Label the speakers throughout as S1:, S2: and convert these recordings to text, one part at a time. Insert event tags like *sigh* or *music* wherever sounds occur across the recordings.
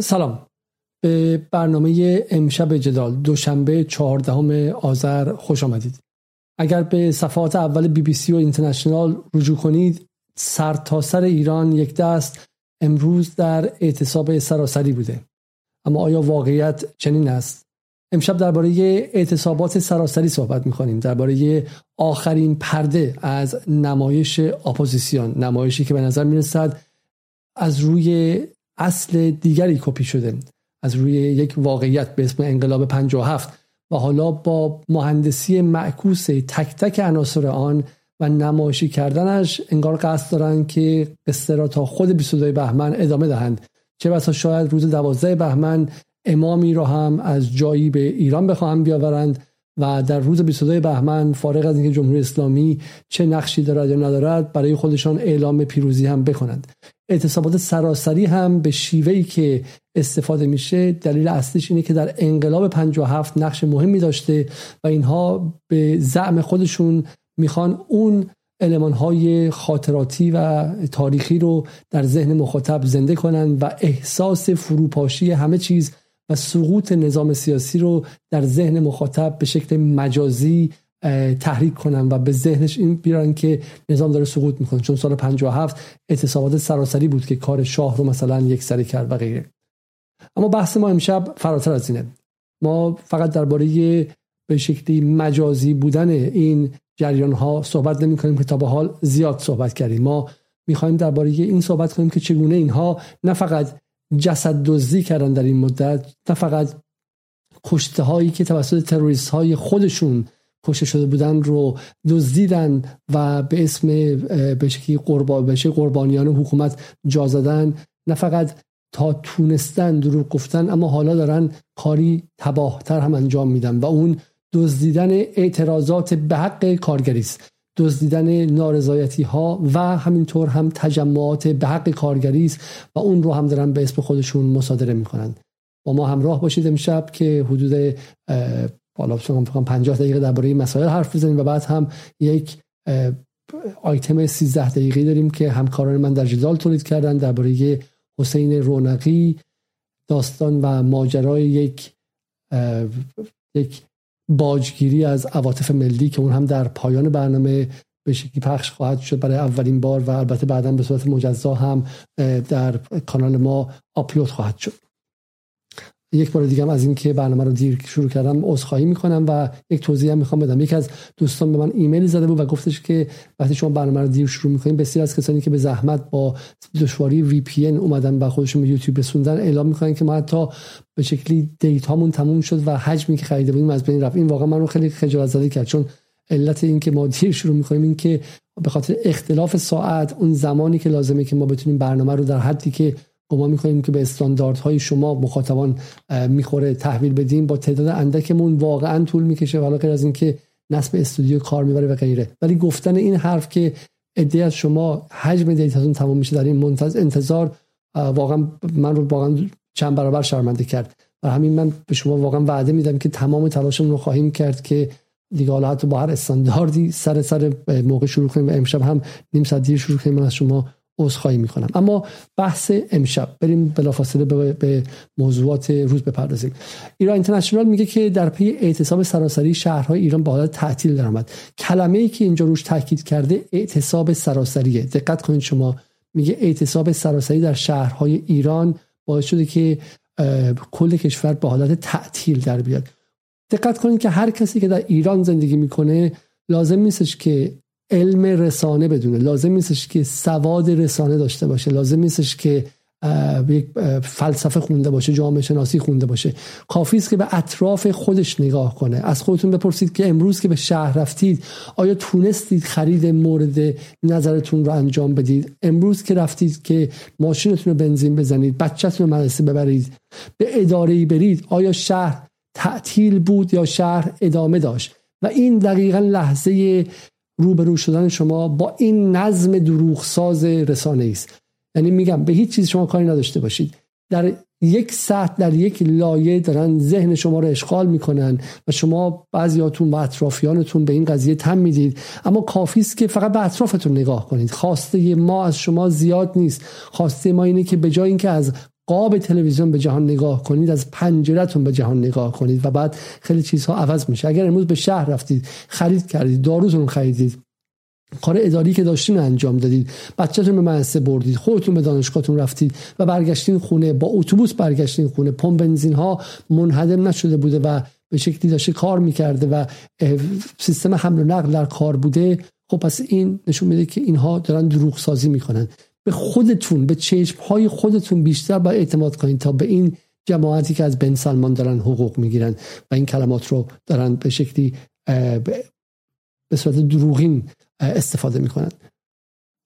S1: سلام. به برنامه امشب جدال دوشنبه چهاردهم آذر خوش آمدید. اگر به صفحات اول بی بی سی و اینترنشنال رجوع کنید سر تا سر ایران یک دست امروز در اعتصاب سراسری بوده. اما آیا واقعیت چنین است؟ امشب درباره اعتصابات سراسری صحبت می‌کنیم. درباره آخرین پرده از نمایش اپوزیسیون نمایشی که به نظر می‌رسد از روی اصل دیگری کپی شده. از روی یک واقعیت به اسم انقلاب 57 و حالا با مهندسی معکوس تک تک عناصر آن و نمایشی کردنش انگار قصد دارند که قصه را تا خود 22 بهمن ادامه دهند. چه بسا شاید روز 12 بهمن امامی را هم از جایی به ایران بخواهند بیاورند و در روز 22 بهمن فارغ از اینکه جمهوری اسلامی چه نقشی دارد یا ندارد برای خودشان اعلام پیروزی هم بکنند. اعتصابات سراسری هم به شیوهی که استفاده میشه دلیل اصلیش اینه که در انقلاب 57 نقش مهمی داشته و اینها به زعم خودشون می‌خوان اون علمان های خاطراتی و تاریخی رو در ذهن مخاطب زنده کنند و احساس فروپاشی همه چیز و سقوط نظام سیاسی رو در ذهن مخاطب به شکل مجازی تحریک کنن و به ذهنش این بیارن که نظام داره سقوط می‌کنه. چون سال 57 اعتصابات سراسری بود که کار شاه رو مثلا یک سری کرد و غیره. اما بحث ما امشب فراتر از اینه. ما فقط درباره به شکلی مجازی بودن این جریان ها صحبت نمی کنیم که تا به حال زیاد صحبت کردیم. ما می‌خوایم درباره این صحبت کنیم که چگونه اینها نه فقط جسد دزدی کردن در این مدت نه فقط کشته هایی که توسط تروریست های خودشون کشته شده بودن رو دزدیدن و به اسم به قربان بشه قربانیان حکومت جا زدن. نه فقط تا تونستن دروغ گفتن اما حالا دارن کاری تباهتر هم انجام میدن و اون دزدیدن اعتراضات به حق کارگری است. دزدیدن نارضایتی ها و همینطور هم تجمعات به حق کارگری است و اون رو هم دارن به اسم خودشون مصادره می‌کنن. با ما همراه باشید امشب که حدود بالا فکر 50 دقیقه درباره مسائل حرف بزنیم و بعد هم یک آیتم 13 دقیقه داریم که همکاران من در جدال تولید کردن درباره حسین رونقی داستان و ماجرای یک یک باجگیری از عواطف ملی که اون هم در پایان برنامه به شکلی پخش خواهد شد. برای اولین بار و البته بعدا به صورت مجزا هم در کانال ما آپلود خواهد شد. یک بار دیگه هم از اینکه برنامه رو دیر شروع کردم عذرخواهی می‌کنم و یک توضیح هم می‌خوام بدم. یکی از دوستان به من ایمیل زده بود و گفتش که وقتی شما برنامه رو دیر شروع می‌کنین بسیار از کسانی که به زحمت با دشواری VPN اومدن و خودشون به یوتیوب رسوندن اعلام می‌کنن که ما حتی به شکلی data مون تموم شد و حجمی که خریده بودیم از بین رفت. این واقعا من رو خیلی خجالت زده کرد چون علت این که ما دیر شروع می‌کنیم این که به خاطر اختلاف ساعت اون زمانی که لازمه که ما بتونیم برنامه رو در حدی که گمان می‌کنیم که به استانداردهای شما مخاطبان می‌خوره تحویل بدیم. با تعداد اندکمون واقعا طول می‌کشه ولی غیر از اینکه نصب استودیو کار می‌بره و غیره. ولی گفتن این حرف که ایده از شما حجم دیتاتون تمام میشه در این منتظر انتظار واقعا من رو واقعا چند برابر شرمنده کرد. و همین من به شما واقعا وعده میدم که تمام تلاشمون رو خواهیم کرد که دیگه حالا حتی با هر استانداردی سر سر موقع شروع کنیم و امشب هم نیم ساعت دیر شروع کنیم. از شما عذرخواهی می‌کنم. اما بحث امشب. بریم بلافاصله به, موضوعات روز بپردازیم. ایران اینترنشنال میگه که در پی اعتصاب سراسری شهرهای ایران به حالت تعطیل درآمد. کلمه ای که اینجا روش تاکید کرده اعتصاب سراسریه. دقت کنید شما. میگه اعتصاب سراسری در شهرهای ایران باعث شده که کل کشور به حالت تعطیل در بیاد. دقت کنید که هر کسی که در ایران زندگی می‌کنه لازم نیستش که علم رسانه بدونه. لازم نیستش که سواد رسانه داشته باشه. لازم نیستش که یک فلسفه خونده باشه جامعه شناسی خونده باشه. کافی است که به اطراف خودش نگاه کنه. از خودتون بپرسید که امروز که به شهر رفتید آیا تونستید خرید مورد نظرتون رو انجام بدید؟ امروز که رفتید که ماشینتون رو بنزین بزنید بچهتون رو مدرسه ببرید به اداره برید آیا شهر تعطیل بود یا شهر ادامه داشت؟ و این دقیقا لحظه روبرو شدن شما با این نظم دروغساز رسانه است. یعنی میگم به هیچ چیز شما کاری نداشته باشید. در یک ساعت در یک لایه دارن ذهن شما رو اشغال می‌کنن و شما بعضیاتون و اطرافیانتون به این قضیه تم می‌دید. اما کافی است که فقط به اطرافتون نگاه کنید. خواسته ما از شما زیاد نیست. خواسته ما اینه که به جای اینکه از قاب تلویزیون به جهان نگاه کنید از پنجرتون به جهان نگاه کنید و بعد خیلی چیزها عوض میشه. اگر امروز به شهر رفتید خرید کردید داروتون خریدید کار اداری که داشتین انجام دادید بچهتون به مدرسه بردید خودتون به دانشگاهتون رفتید و برگشتین خونه با اتوبوس برگشتین خونه پمپ بنزین ها منهدم نشده بوده و به شکلی داشته کار می‌کرده و سیستم حمل و نقل در کار بوده خب پس این نشون میده که اینها دارن دروغ سازی می‌کنن. به خودتون به چشم های خودتون بیشتر باید اعتماد کنید تا به این جماعتی که از بن سلمان دارن حقوق می‌گیرن و این کلمات رو دارن به شکلی به صورت دروغین استفاده می‌کنن.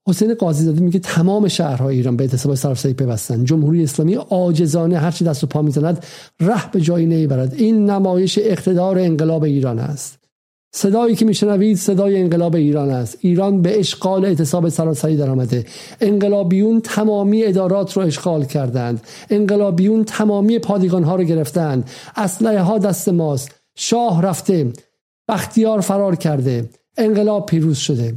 S1: حسین قاضی زاده میگه تمام شهرهای ایران به اعتصاب سراسری پیوستن. جمهوری اسلامی عاجزانه هرچی دست و پا می‌زند ره به جایی نمی‌برد این نمایش اقتدار انقلاب ایران است. صدایی که میشنوید صدای انقلاب ایران است. ایران به اشغال اعتصاب سراسری در آمده انقلابیون تمامی ادارات رو اشغال کردند. انقلابیون تمامی پادگان ها رو گرفتند. اسلحه ها دست ماست. شاه رفته. بختیار فرار کرده. انقلاب پیروز شده.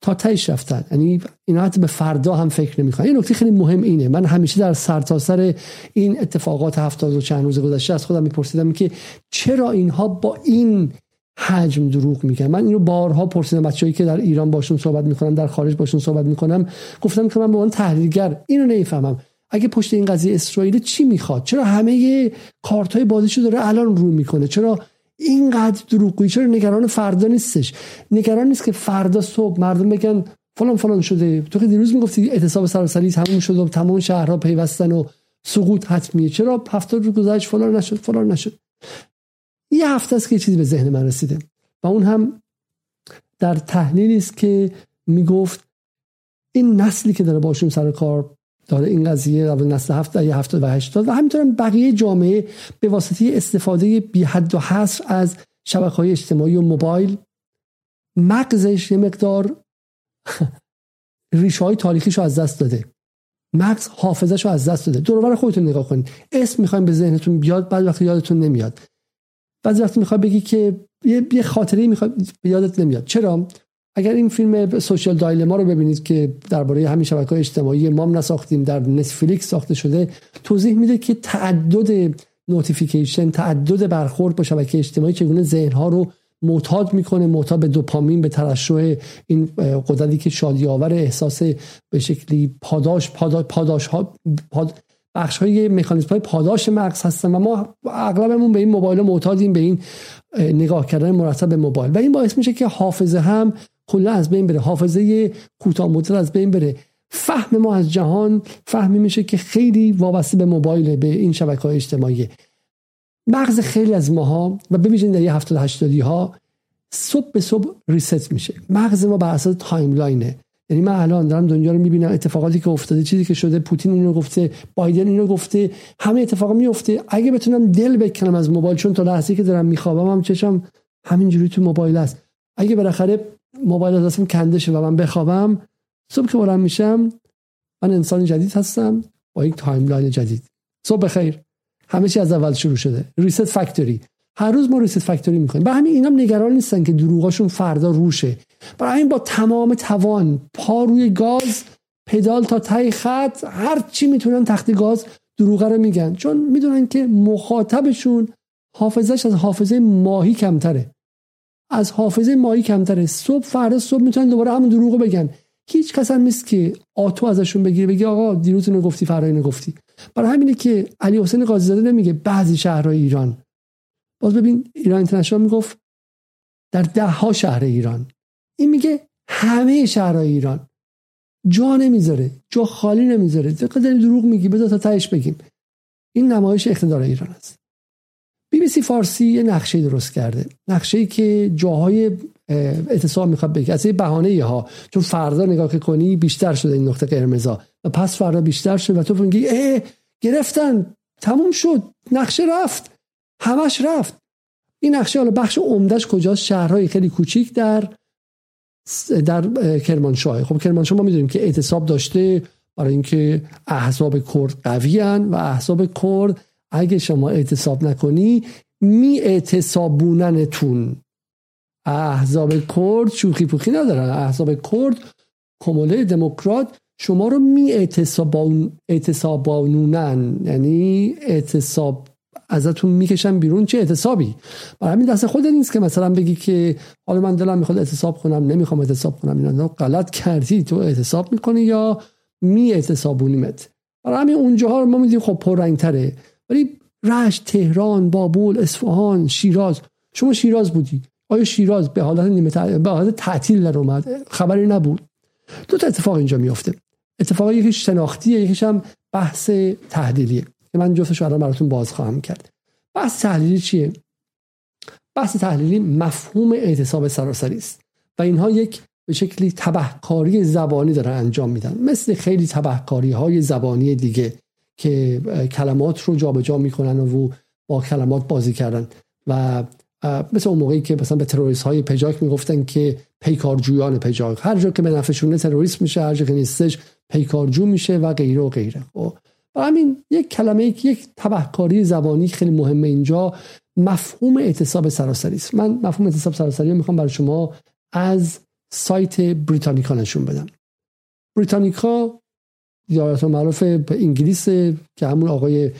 S1: تا تیش رفتن. یعنی اینا حتی به فردا هم فکر نمی‌کنن. این نکته خیلی مهم اینه. من همیشه در سرتاسر سر این اتفاقات هفتاد و چند روز گذشته از خودم میپرسیدم که چرا اینها با این حجم دروغ میگن من اینو بارها پرسیدم. بچه‌ای که در ایران باشون صحبت می‌کنم در خارج باشون صحبت می‌کنم گفتم که من به عنوان تحلیلگر اینو نمی‌فهمم. اگه پشت این قضیه اسرائیل چی می‌خواد؟ چرا همه کارت های بازیشو داره الان رو می‌کنه؟ چرا اینقدر دروغگویی؟ چرا نگران فردا نیستش؟ نگران نیست که فردا صبح مردم بگن فلان فلان شده. تو که دیروز می‌گفتی اعتصاب سراسری تموم شد و تمام شهرها پیوستن و سقوط حتمیه. چرا هفتاد رو گذشت فلان نشد فلان نشد؟ یه هفته است که چیزی به ذهن من رسیده. و اون هم در تحلیلی است که می‌گفت این نسلی که داره باشون سر کار داره این قضیه در نسل هفت یه هفته و هشتاد و همینطور بقیه جامعه به واسطه استفاده بی حد و حصر از شبکه های اجتماعی و موبایل مغزش یه مقدار *laughs* ریشه های تاریخیش رو از دست داده. مغز حافظش رو از دست داده. دور خودتون نگاه کنید اسم می‌خوایم به ذهنتون بیاد بعد وقتی یادتون نمیاد. بعضی وقتی می‌خوای بگی که یه خاطره می‌خواد یادت نمیاد. چرا؟ اگر این فیلم Social Dilemma رو ببینید که درباره همین شبکه اجتماعی مام نساختیم در نتفلیکس ساخته شده توضیح میده که تعدد notification تعدد برخورد با شبکه اجتماعی چگونه ذهنها رو معتاد می‌کنه معتاد به دوپامین به ترشح این قدرتی که شادی آور احساس به شکلی پاداش پاداش, پاداش ها پاد بخش های مکانیزم های پاداش مغز هستن و ما اغلبمون به این موبایل معتادیم به این نگاه کردن مرتب به موبایل. و این باعث میشه که حافظه هم کلا از بین بره حافظه کوتاه مدت از بین بره. فهم ما از جهان فهمی میشه که خیلی وابسته به موبایل به این شبکه های اجتماعی. مغز خیلی از ماها و ببینید در یه هفتاد هشتادی ها صبح به صبح reset میشه. مغز ما بر اساس timeline ه یعنی من الان دارم دنیا رو می‌بینم اتفاقاتی که افتاده چیزی که شده پوتین اینو گفته بایدن اینو گفته همه اتفاقا میفته اگه بتونم دل بکنم از موبایل چون تا لحظه که دارم میخوابم هم چشم همینجوری تو موبایل است. اگه بالاخره موبایل از دستم کنده شه و من بخوابم صبح که بلند میشم من انسان جدید هستم با یک timeline جدید. صبح بخیر. همه چی از اول شروع شده. reset factory هر روز ما reset factory می‌کنیم و همین اینم نگران نیستن که دروغاشون فردا رو شه. برای این با تمام توان پا روی گاز پدال تا ته خط هر چی می‌تونن تخت گاز دروغه رو میگن. چون می‌دونن که مخاطبشون حافظش از حافظه ماهی کمتره. از حافظه ماهی کمتره. صبح فردا صبح می‌تونن دوباره همون دروغو بگن. هیچ کس هم نیست که آتو ازشون بگیره بگی آقا دیروز اینو گفتی فردا اینو گفتی. برای همینه که علی حسین قاضی زاده نمیگه بعضی شهرهای ایران. باز ببین ایران اینترنشنال می‌گفت در ده ها شهر ایران. این میگه همه شهرهای ایران. جا نمی‌ذاره جا خالی نمی‌ذاره. دقیقا داری دروغ میگی بذار تا تهش بگیم. این نمایش اقتدار ایران است. بی بی سی فارسی یه نقشه درست کرده. نقشه ای که جاهای اعتصاب می‌خواد بگه. از بهانه ها. چون فردا نگاه کنی بیشتر شده این نقطه قرمزا. و پس فردا بیشتر شد و تو میگی اه گرفتن. تموم شد. نقشه رفت. همش رفت. این نقشه حالا بخش عمدهش کجاست؟ شهرهای خیلی کوچیک در در کرمانشاه. خب کرمانشاه ما می‌دونیم که اعتصاب داشته برای اینکه احزاب کرد قوی و احزاب کرد اگه شما اعتصاب نکنی می اعتصابوننتون احزاب کرد شوخی پوخی ندارن. احزاب کرد کموله دموکرات شما رو می اعتصابانونن. یعنی اعتصاب ازتون می‌کشن بیرون چه اعتصابی؟ برای همین دست خود نیست که مثلا بگی که حالا من دلم می‌خواد اعتصاب کنم نمی‌خوام اعتصاب کنم اینا غلط کردی تو اعتصاب می‌کنی یا می اعتصابونیمت برای همین اونجاها رو ما میدیم خب پررنگتره. ولی رشت تهران بابل اصفهان شیراز شما شیراز بودی. آیا شیراز به حالت نیمه به حالت تعطیل در اومد؟ خبری نبود. دو تا اتفاق اینجا میفته اتفاق یکیش شناختیه یکیش هم بحث تحلیلیه. که من جفتش الان براتون باز خواهم کرد. بحث تحلیلی چیه؟ بحث تحلیلی مفهوم اعتصاب سراسری است و اینها یک به شکلی تبهکاری زبانی دارن انجام میدن. مثل خیلی تبهکاری های زبانی دیگه که کلمات رو جابجا جا می‌کنن و با کلمات بازی کردن. و مثل اون موقعی که مثلا به تروریست های پجاک می‌گفتن که پیکارجویان پجاک هر جا که به نفعشونه تروریست میشه هر جا که نیستش پیکارجو میشه و غیره و غیره. خب و همین یک کلمه یک تبهکاری زبانی خیلی مهمه اینجا. مفهوم اعتصاب سراسری است. من مفهوم اعتصاب سراسری رو می‌خوام برای شما از سایت بریتانیکا نشون بدم. بریتانیکا یادتون معروف به انگلیس که همون آقای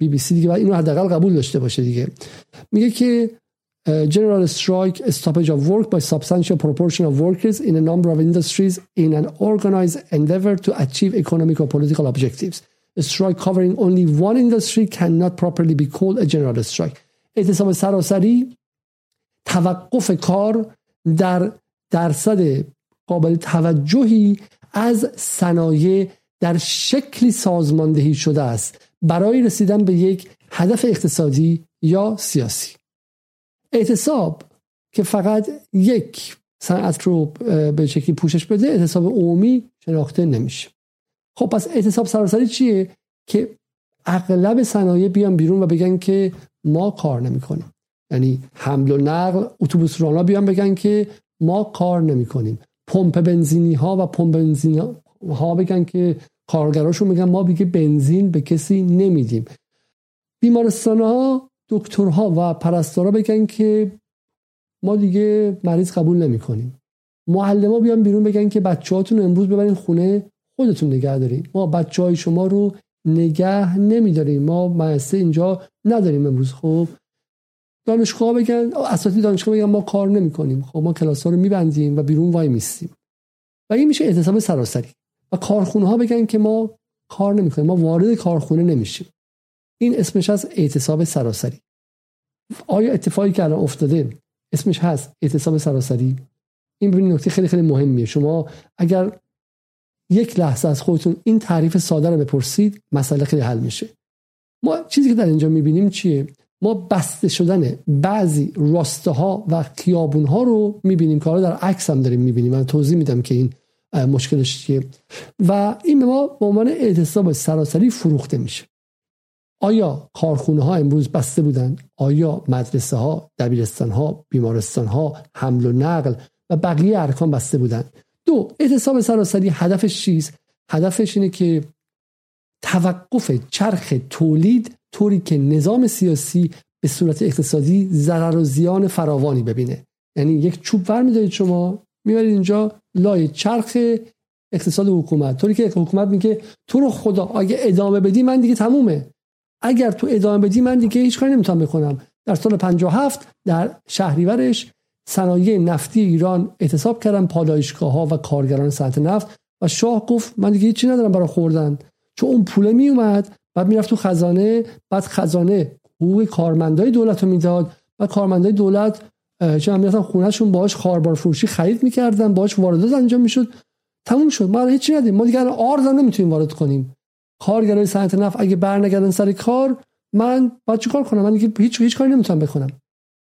S1: بی بی سی دیگه و اینو حداقل قبول داشته باشه دیگه. میگه که general strike stoppage of work by substantial proportion of workers in a number of industries in an organized endeavor to achieve economic or political objectives. A strike covering only one industry cannot properly be called a general strike. اعتصاب سراسری توقف کار در درصد قابل توجهی از صنایع در شکلی سازماندهی شده است برای رسیدن به یک هدف اقتصادی یا سیاسی اعتصاب که فقط یک صنعت رو به شکلی پوشش بده اعتصاب عمومی شناخته نمیشه خب پس اعتصاب سراسری چیه؟ که اغلب صنایع بیان بیرون و بگن که ما کار نمی‌کنیم. یعنی حمل و نقل اتوبوس رانا بیان بگن که ما کار نمی‌کنیم. پمپ بنزینی ها و پمپ بنزین ها بگن که کارگراشون میگن ما دیگه بنزین به کسی نمیدیم. بیمارستان ها دکترها و پرستارا بگن که ما دیگه مریض قبول نمی کنیم معلم بیان بیرون بگن که بچه هاتون امروز ببرین خونه خودتون نگه داریم ما بچه های شما رو نگه نمیداریم. ما مدرسه اینجا نداریم امروز. خب دانشگاه بگن اساتید دانشگاه بگن ما کار نمی کنیم خب ما کلاس ها رو میبندیم و بیرون وای میستیم و این میشه اعتصاب سراسری. و کارخونه ها بگن که ما کار نمی کنیم ما وارد کارخونه نمیشیم. این اسمش از اعتصاب سراسری. آیا اتفاقی که الان افتاده اسمش هست اعتصاب سراسری؟ این ببینید نکته خیلی خیلی مهمیه. شما اگر یک لحظه از خودتون این تعریف ساده رو بپرسید مسئله خیلی حل میشه. ما چیزی که در اینجا می‌بینیم چیه؟ ما بسته شدن بعضی راسته ها و خیابون ها رو می‌بینیم. که در عکس هم داریم می‌بینیم. من توضیح میدم که این مشکلش چیه. و این به ما به عنوان اعتصاب سراسری فروخته میشه. آیا کارخونه ها امروز بسته بودند آیا مدرسه ها دبیرستان ها بیمارستان ها حمل و نقل و بقیه ارکان بسته بودند دو اعتصاب سراسری هدفش چیست؟ هدفش اینه که توقف چرخ تولید طوری که نظام سیاسی به صورت اقتصادی ضرر و زیان فراوانی ببینه. یعنی یک چوب ور میدارید شما می‌برید اینجا لای چرخ اقتصاد حکومت. طوری که حکومت میگه تو رو خدا اگه ادامه بدی من دیگه تمومه. اگر تو ادامه بدی من دیگه هیچ کاری نمی‌تونم بکنم. در سال 57 در شهریورش صنایع نفتی ایران اعتصاب کردن پالایشگاه ها و کارگران صنعت نفت و شاه گفت من دیگه هیچی ندارم برای خوردن. چون اون پول می اومد بعد می‌رفت تو خزانه بعد خزانه حقوق کارمندای دولت رو می‌داد و کارمندای دولت هم می‌رفتن خونهشون باهاش خاربار فروشی خرید می‌کردن باهاش واردات انجام می‌شد. تموم شد. ما هیچی ندیم ما دیگه آرز هم نمی‌تونیم وارد کنیم. کارگرای صنعت نفت اگه برنگردن سر کار من باید چیکار کنم؟ من دیگه هیچ هیچ کاری نمی‌تونم بکنم.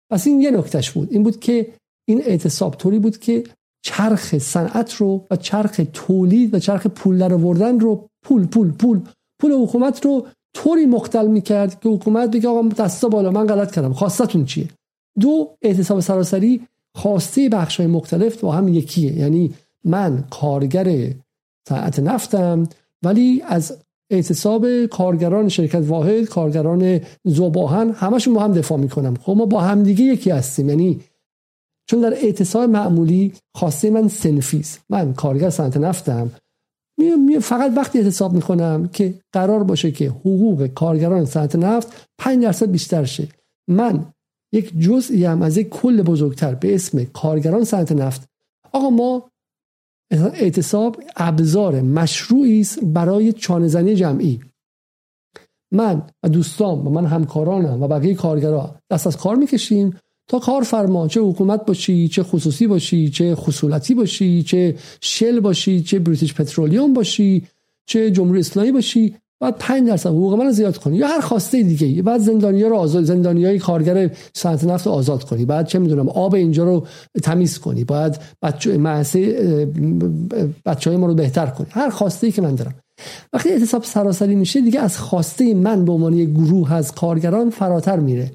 S1: پس این یه نکتهش بود. این بود که این اعتصاب طوری بود که چرخ صنعت رو و چرخ تولید و چرخ پول در آوردن رو پول پول پول پول حکومت رو طوری مختل می‌کرد که حکومت بگه آقا دستا بالا من غلط کردم. خواستتون چیه؟ دو اعتصاب سراسری خواسته بخش های مختلف با هم یکیه. یعنی من کارگر صنعت نفتم ولی از اعتصاب کارگران شرکت واحد کارگران زوباهن همشون با هم دفاع می‌کنم. خب ما با همدیگه یکی هستیم. یعنی چون در اعتصاب معمولی خواسته من سنفیز من کارگر صنعت نفتم. فقط وقتی اعتصاب می‌کنم که قرار باشه که حقوق کارگران صنعت نفت 5 درصد بیشتر شه. من یک جزئی از یک کل بزرگتر به اسم کارگران صنعت نفت. آقا ما اعتصاب ابزار مشروعی است برای چانهزنی جمعی. من و دوستان و من همکارانم و بقیه کارگرا دست از کار می‌کشیم تا کارفرما چه حکومت باشی چه خصوصی باشی چه خصولتی باشی چه شل باشی چه بریتیش پترولیوم باشی چه جمهوری اسلامی باشی. باید 5 درصد حقوق من زیاد کنی. یا هر خواسته دیگه. بعد زندانیا رو آزاد زندانیای کارگر صنعت نفت رو آزاد کنی. بعد چه می‌دونم آب اینجا رو تمیز کنی. باید بچه بچه های ما رو بهتر کنی. هر خواسته ای که من دارم. وقتی اعتصاب سراسری میشه دیگه از خواسته من به عنوان گروه از کارگران فراتر میره.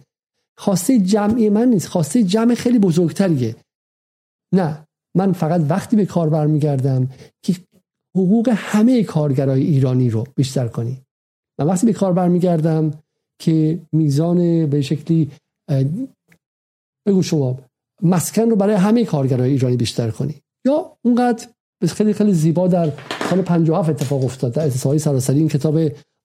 S1: خواسته جمعی من نیست. خواسته جمع خیلی بزرگتریه. نه. من فقط وقتی به کار برمیگردم که حقوق همه کارگرای ایرانی رو بیشتر کنی. من وقتی به کار برمیگردم که میزان به شکلی بگو شما مسکن رو برای همه کارگرای ایرانی بیشتر کنی. یا اونقدر خیلی خیلی زیبا در سال 57 اتفاق افتاد. در اتصالی سراسری این کتاب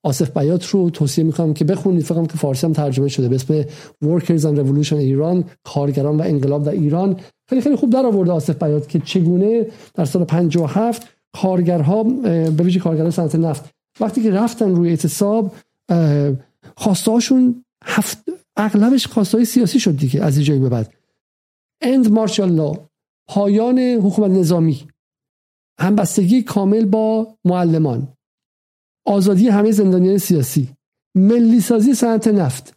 S1: آصف بیات رو توصیه می‌کنم که بخونید. فکر که فارسی هم ترجمه شده. به اسم Workers and Revolution ایران کارگران و انقلاب در ایران. خیلی خیلی خوب در آورده آصف بیات که چگونه در سال 57 کارگرها به ویژه کارگران صنعت نفت. وقتی که رفتن روی اعتصاب خواسته هاشون هفت اغلبش خواسته های سیاسی شد دیگه از جایی به بعد. اند مارشال پایان حکومت نظامی. همبستگی کامل با معلمان. آزادی همه زندانیان سیاسی. ملی سازی صنعت نفت.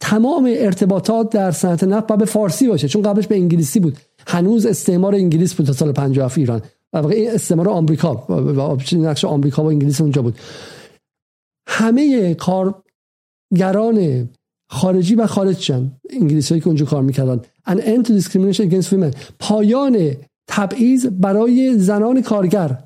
S1: تمام ارتباطات در صنعت نفت باید به فارسی باشه چون قبلش به انگلیسی بود. هنوز استعمار انگلیس بود تا سال 57 ایران. واقعا استعمار آمریکا و نقش آمریکا و انگلیس اونجا بود. همه کارگران خارجی و خارجشن انگلیسی که اونجا کار می‌کردن. An end to discrimination against women. پایان تبعیض برای زنان کارگر.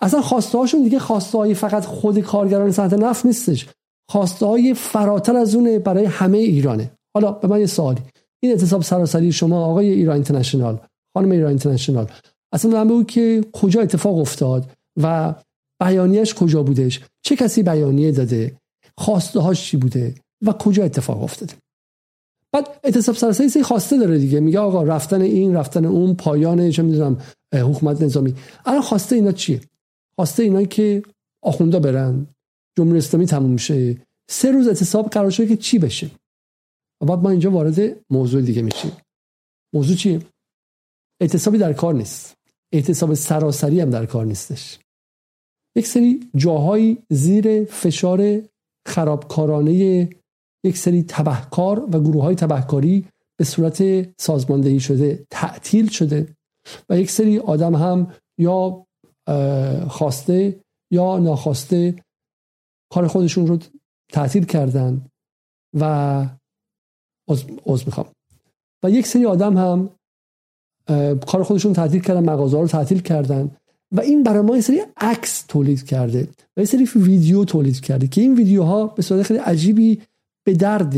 S1: اصلا خواسته هاشون دیگه خواسته های فقط خود کارگران صنعت نفت نیستش. خواسته های فراتر از اونه برای همه ایرانه. حالا به من یه سوالی. این اعتصاب سراسری شما آقای ایران اینترنشنال خانم ایران اینترنشنال اصلا من که کجا اتفاق افتاد و بیانیش کجا بودش؟ چه کسی بیانیه داده؟ خواسته هاش چی بوده؟ و کجا اتفاق افتاده؟ بعد اعتصاب سراسری خواسته داره دیگه. میگه آقا رفتن این رفتن اون پایان چه می‌دونم حکومت نظامی. الان خواسته اینا چیه؟ خواسته اینا که آخوندا برن. جمهوری اسلامی تموم میشه سه روز اعتصاب قرار شده که چی بشه؟ و بعد ما اینجا وارد موضوع دیگه میشیم. موضوع چیه؟ اعتصابی در کار نیست. اعتصاب سراسری هم در کار نیستش. یک سری جاهایی زیر فشار خرابکارانه یک سری تبهکار و گروه های تبهکاری به صورت سازماندهی شده تعطیل شده و یک سری آدم هم یا خواسته یا ناخواسته کار خودشون رو تعطیل کردن و از می‌خوام. و یک سری آدم هم کار خودشون تعطیل کردن مغازه رو تعطیل کردن. و این برای ما یه سری عکس تولید کرده و یه سری ویدیو تولید کرده که این ویدیوها به صورت خیلی عجیبی به درد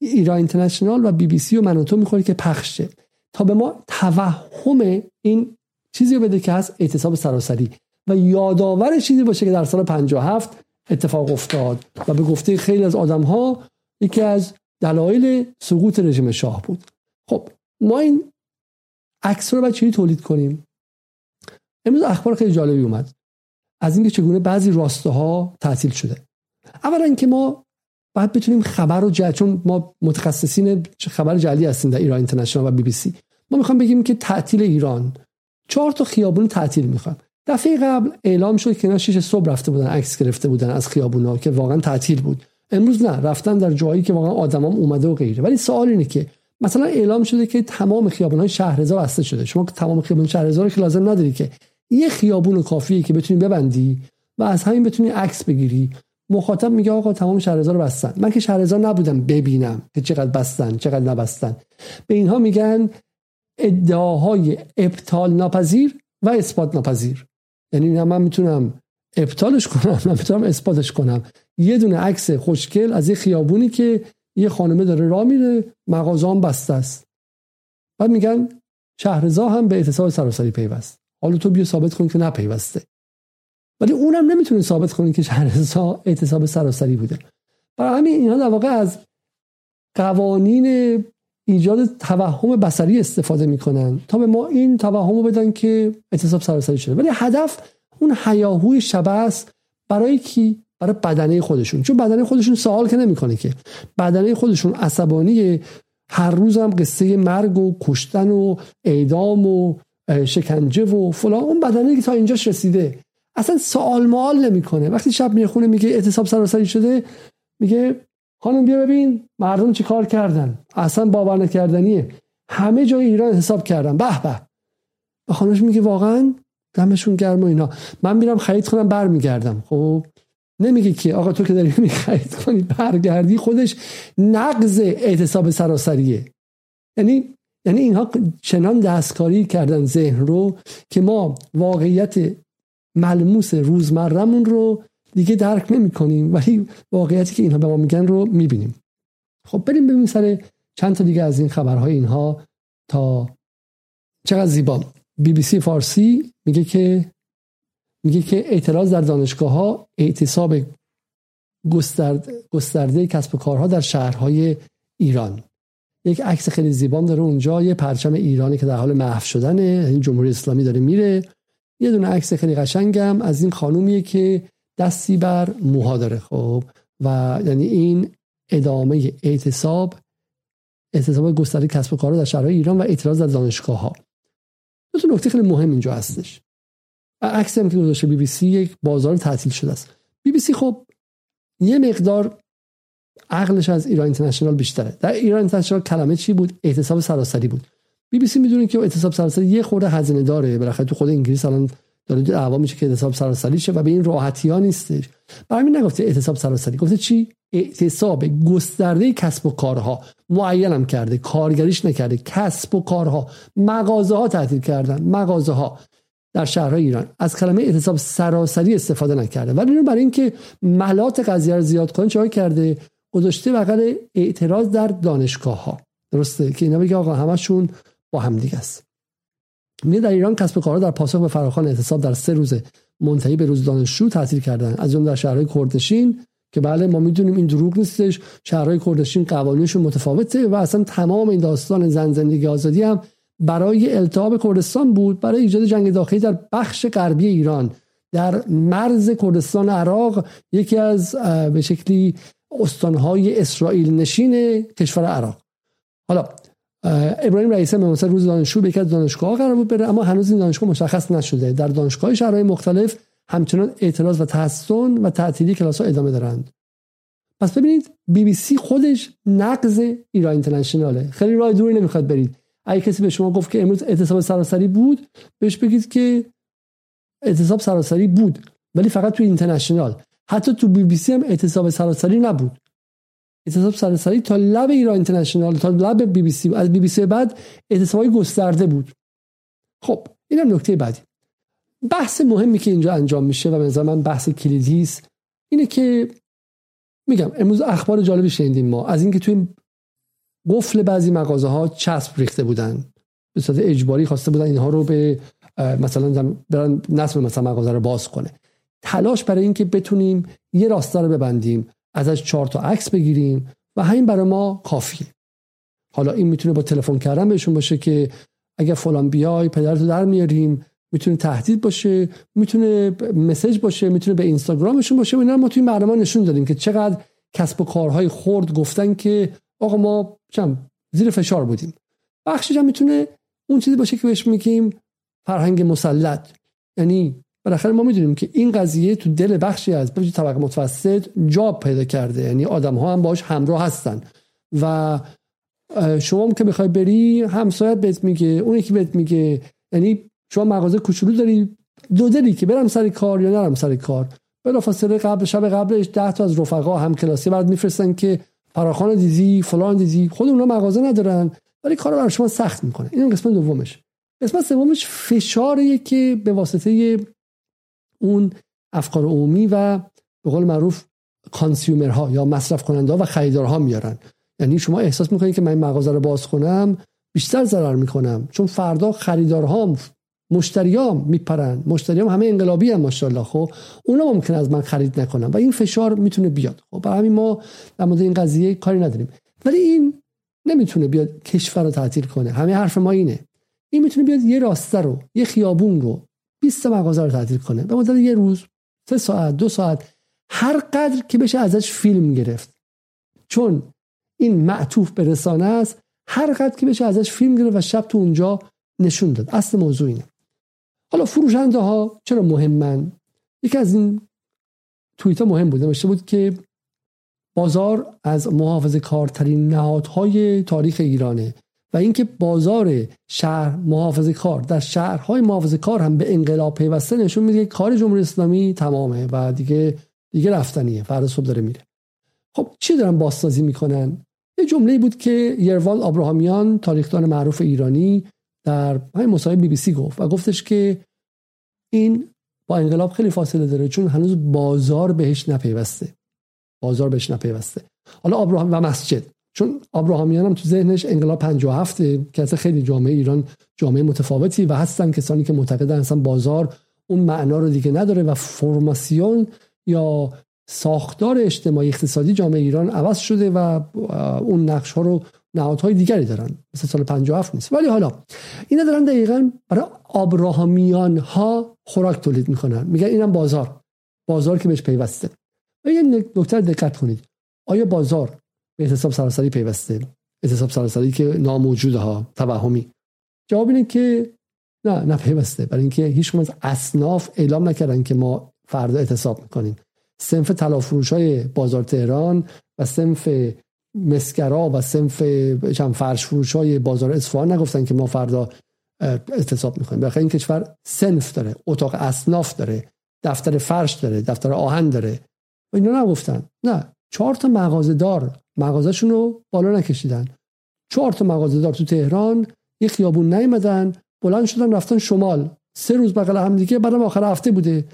S1: ایران اینترنشنال و بی بی سی و منوتو می‌خوره که پخشه تا به ما توهم این چیزی رو بده که هست اعتصاب سراسری. و یادآور چیزی باشه که در سال 57 اتفاق افتاد و به گفته خیلی از آدم ها یکی از دلایل سقوط رژیم شاه بود. خب ما این عکس رو باید چی تولید کنیم؟ امروز اخبار خیلی جالبی اومد. از اینکه چگونه بعضی راسته ها تعطیل شده. اولا اینکه ما باید بتونیم خبر رو جل... چون ما متخصصین خبر جلی هستیم در ایران اینترنشنال و بی بی سی. ما می‌خوام بگیم که تعطیل ایران. چهار تا خیابون تعطیل می‌خوام دفعه قبل اعلام شد که اینا صبح رفته بودن عکس گرفته بودن از خیابونا که واقعا تعطیل بود. امروز نه رفتن در جایی که واقعا آدمام اومده و غیره. ولی سوال اینه که مثلا اعلام شده که تمام خیابون‌های شهرزا بسته شده. شما تمام خیابون شهرزا رو که لازم نداری که یه خیابون کافیه که بتونی ببندی و از همین بتونی عکس بگیری. مخاطب میگه آقا تمام شهرزا رو بستن. من که شهرزا نبودم ببینم که چقدر بستن چقدر نبستن. به اینها میگن ادعاهای ابطال ناپذیر و اثبات ناپذیر. یعنی نه من می‌تونم ابطالش کنم نه می‌تونم اثباتش کنم. یه دونه عکس خوشگل از یه خیابونی که یه خانمه داره راه میره مغازه هم بسته است. بعد میگن شهرزا هم به اعتصاب سراسری پیوست. حالا تو بیا ثابت کن که نپیوسته. ولی اونم نمی‌تونه ثابت کنه که شهرزا اعتصاب سراسری بوده. برای همین اینها در واقع از قوانین ایجاد توهم بسری استفاده می‌کنن تا به ما این توهم رو بدن که اعتصاب سراسری شده. ولی هدف اون حیاهوی شبه برای کی؟ برای بدنه خودشون. چون بدنه خودشون سوال که نمی‌کنه که. بدنه خودشون عصبانی هر روز هم قصه مرگ و کشتن و اعدام و شکنجه و فلان. اون بدنه که تا اینجاش رسیده. اصلا سوال مال نمی‌کنه. وقتی شب می‌خونه میگه اعتصاب سراسری شده میگه خانم بیا ببین مردم چی کار کردن. اصلا باور نکردنیه. همه جای ایران حساب کردن. به به. به خانمش میگه واقعا دمشون گرم و اینا. من میرم خرید کنم برمیگردم. خب؟ نمیگه که آقا تو که داری *laughs* می‌خرید کنی برگردی خودش نقض اعتصاب سراسریه. یعنی یعنی اینها چنان دستکاری کردن ذهن رو که ما واقعیت ملموس روزمرمون رو دیگه درک نمی کنیم ولی واقعیتی که اینها به ما میگن رو می‌بینیم. خب بریم ببینیم سر چند تا دیگه از این خبرهای اینها تا چقدر زیبا. بی بی سی فارسی میگه که میگه که اعتراض در دانشگاه ها اعتصاب گسترده کسب و کارها در شهرهای ایران. یک عکس خیلی زیبام داره اونجا یه پرچم ایرانی که در حال محو شدنه این جمهوری اسلامی داره میره. یه دونه عکس خیلی قشنگم از این خانومیه که دستی بر موها داره خب. و یعنی این ادامه اعتصاب اعتصاب گسترده کسب و کارها در شهرهای ایران و اعتراض در دانشگاه ها دو نکته خیلی مهم اینجا هستش. عکس هم که گذاشته بی بی سی یک بازار تعطیل شده است. بی بی سی خب یه مقدار عقلش از ایران اینترنشنال بیشتره. در ایران اینترنشنال کلمه چی بود؟ اعتصاب سراسری بود. بی بی سی می‌دونه که اعتصاب سراسری یه خورده هزینه داره. بالاخره تو خود انگلیس الان داره دعوا میشه که اعتصاب سراسری شه و به این راحتی ها نیستش. برای نگفته اعتصاب سراسری. گفته چی؟ اعتصاب گسترده کسب و کارها. معینم کرده. کارگریش نکرده. کسب و کارها. مغازه ها تعطیل کردن. مغازه ها در شهرهای ایران. از کلمه اعتصاب سراسری استفاده نکرده. ولی اینو برای اینکه ملات قضیه رو زیاد کنه چه کرده؟ گذاشته بغل اعتراض در دانشگاه ها درسته که اینا بگه آقا همشون با هم دیگه است. می در ایران کسب کارها در پاسخ به فراخوان اعتصاب در سه روز منتهی به روز دانشجو تعطیل کردن از اون در شهرهای کردشین که بله ما می‌دونیم این دروغ نیستش. شهرهای کردشین قوانینشون متفاوته و اصلا تمام این داستان زن زندگی آزادی هم برای التهاب کردستان بود برای ایجاد جنگ داخلی در بخش غربی ایران. در مرز کردستان عراق یکی از به شکلی استانهای اسرائیل نشین کشور عراق. حالا ابراهیم رئیس مثلا روز دانشجو به یک از دانشگاه قرار بود بره اما هنوز این دانشگاه مشخص نشده. در دانشگاه شهرهای مختلف همچنان اعتراض و تحسن و تعطیلی کلاس ها ادامه دارند. پس ببینید بی بی سی خودش نقض ایران اینترنشناله. خیلی راه دوری نمی‌خواد برید. اگه کسی به شما گفت که امروز اعتصاب سراسری بود بهش بگید که اعتصاب سراسری بود ولی فقط تو اینترنشنال. حتی تو بی بی سی هم اعتصاب سراسری نبود. اعتصاب سراسری تا لب ایران اینترنشنال تا لب بی بی سی از بی بی سی بعد اعتصابای گسترده بود. خب اینم نکته بعدی. بحث مهمی که اینجا انجام میشه و به نظر من بحث کلیدی است اینه که میگم امروز اخبار جالبی شنیدیم ما. از اینکه توی قفل بعضی مغازه ها چسب ریخته بودن. به صورت اجباری خواسته بودن اینها رو به مثلا برن نصب مثلا مغازه رو باز کنه. تلاش برای اینکه بتونیم یه راستا رو ببندیم ازش چهار تا عکس بگیریم و همین برای ما کافیه. حالا این می‌تونه با تلفن کردن بهشون باشه که اگر فلان بیای پدرتو در میاریم می‌تونه تهدید باشه می‌تونه مسج باشه می‌تونه به اینستاگرامشون باشه. و اینا ما توی برنامه نشون دادیم که چقدر کسب و کارهای خرد گفتن که آقا ما چم زیر فشار بودیم. بخشش هم می‌تونه اون چیزی باشه که بهش میگیم فرهنگ مسلط. یعنی بالاخره ما می‌دونیم که این قضیه تو دل بخشی از بخش طبقه متوسط جا پیدا کرده. یعنی آدم ها هم باش همراه هستن. و شما که بخوای بری همسایت بهت میگه اون یکی بهت میگه. یعنی شما مغازه کوچولو داری دو دلی که برم سر کار یا نرم سر کار. بلافاصله قبل شب قبلش ده تا از رفقا هم کلاسی بعد میفرستن که فراخان دیدی فلان دیدی خود اونا مغازه ندارن ولی کار برای شما سخت می‌کنه. این قسمت دومش. قسمت سومش فشاریه که به واسطه اون افکار عمومی و به قول معروف کانسیومرها یا مصرف کننده ها و خریدارها میارن. یعنی شما احساس می‌کنید که من مغازه رو باز کنم بیشتر ضرر می‌کنم. چون فردا خریدارها مشتریام میپرن. مشتریام همه انقلابی هم ماشاءالله. خب اونا ممکن از من خرید نکنن. و این فشار می‌تونه بیاد. خب برای همین ما در مورد این قضیه کاری نداریم. ولی این نمی‌تونه بیاد کشور رو تعطیل کنه. همه حرف ما اینه. این می‌تونه بیاد یه راسته رو یه خیابون رو 20 مغازه رو تعطیل کنه. به مدت یه روز سه ساعت دو ساعت هر قدر که بشه ازش فیلم گرفت. چون این معطوف به رسانه است هر قدر که بشه ازش فیلم گرفت و شب تو اونجا نشون داد. اصل موضوع اینه. حالا فروشنده ها چرا مهمن؟ یکی از این توییت ها مهم بود. نوشته بود که بازار از محافظ کارترین نهادهای تاریخ ایرانه و اینکه بازار شهر محافظ کار در شهرهای محافظ کار هم به انقلاب پیوسته نشون میده کار جمهوری اسلامی تمامه و دیگه دیگه رفتنیه. فردا صبح داره میره. خب چی دارن بازسازی می‌کنن؟ یه جمله بود که یروال آبراهامیان تاریخدان معروف ایرانی در همین مصاحبه بی بی سی گفت و گفتش که این با انقلاب خیلی فاصله داره چون هنوز بازار بهش نپیوسته. بازار بهش نپیوسته. حالا ابراهام و مسجد. چون ابراهامیان هم تو ذهنش انقلاب 57 که از خیلی جامعه ایران جامعه متفاوتی و هستن کسانی که معتقدن اصلا بازار اون معنا رو دیگه نداره و فرماسیون یا ساختار اجتماعی اقتصادی جامعه ایران عوض شده و اون نقش ها رو نهادهای دیگری دارن. مثل سال 57 نیست. ولی حالا اینا دارن دقیقا برای آبراهامیان ها خوراک تولید می‌کنن. میگن اینم بازار. بازار که بهش پیوسته. و یه دکتر دقت کنید. آیا بازار به اعتصاب سراسری پیوسته؟ اعتصاب سراسری که ناموجوده ها توهمی. جواب اینه که نه نه پیوسته. برای اینکه هیچ از اصناف اعلام نکردن که ما فردا اعتصاب می‌کنیم. سنف تلافروش های بازار تهران و سنف مسکرا و سنف فرش فروش های بازار اصفهان نگفتن که ما فردا اعتصاب می‌کنیم. بخاطر این کشور سنف داره اتاق اصناف داره دفتر فرش داره دفتر آهن داره. و اینا نگفتن. نه چهار تا مغازه دار مغازهشون رو بالا نکشیدن. چهار تا مغازه دار تو تهران یه خیابون نیومدن بلند شدن رفتن شمال. سه روز بغل هم دیگه بعدم آخر هفته بوده.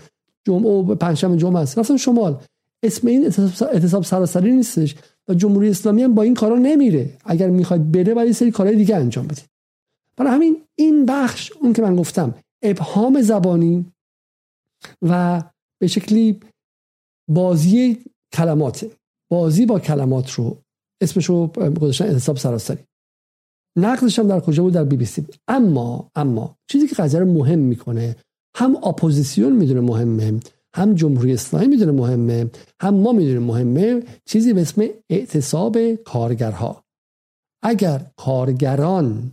S1: جمعه و پنجشنبه جمعه رفتن شمال. اسم این اعتصاب سراسری نیستش. و جمهوری اسلامی هم با این کارا نمیره. اگر می‌خواد بره باید سری کارهای دیگه انجام بدید. برای همین این بخش اون که من گفتم ابهام زبانی و به شکلی بازی کلمات بازی با کلمات رو اسمش رو گذاشتن اعتصاب سراسری. نقدش هم در کجا بود؟ در بی بی سی. اما اما چیزی که قضیه مهم می‌کنه هم اپوزیسیون می‌دونه مهمه هم جمهوری اسلامی می‌دونه مهمه هم ما می‌دونیم مهمه چیزی به اسم اعتصاب کارگرها. اگر کارگران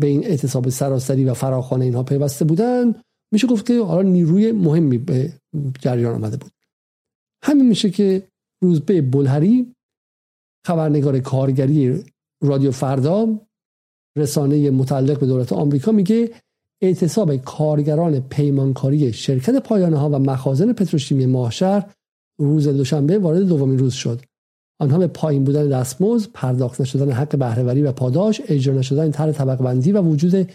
S1: به این اعتصاب سراسری و فراخوان اینها پیوسته بودن میشه گفت که حالا نیروی مهمی به جریان آمده بود. همین میشه که روزبه بلهری خبرنگار کارگری رادیو فردا رسانه متعلق به دولت آمریکا میگه اعتصاب کارگران پیمانکاری شرکت پایانه ها و مخازن پتروشیمی ماهشهر روز دوشنبه وارد دومین روز شد. آنها به پایین بودن دستمزد پرداخت نشدن حق بهرهوری و پاداش اجرا نشدن طرح طبقه بندی و وجود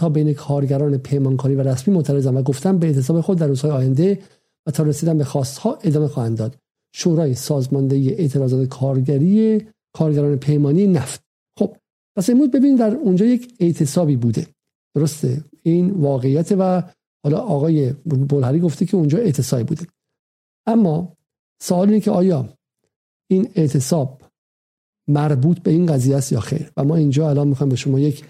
S1: ها بین کارگران پیمانکاری و رسمی معترضند و گفتن به اعتصاب خود در روزهای آینده و تا رسیدن به خواستها ادامه خواهند داد. شورای سازماندهی اعتراضات کارگری کارگران پیمانی نفت. خب پس امروز ببینید در اونجا یک اعتصابی بوده. درسته. این واقعیت و حالا آقای بلهری گفته که اونجا اعتصابی بوده. اما سوال اینه که آیا این اعتصاب مربوط به این قضیه است یا خیر؟ و ما اینجا الان می‌خوام به شما یک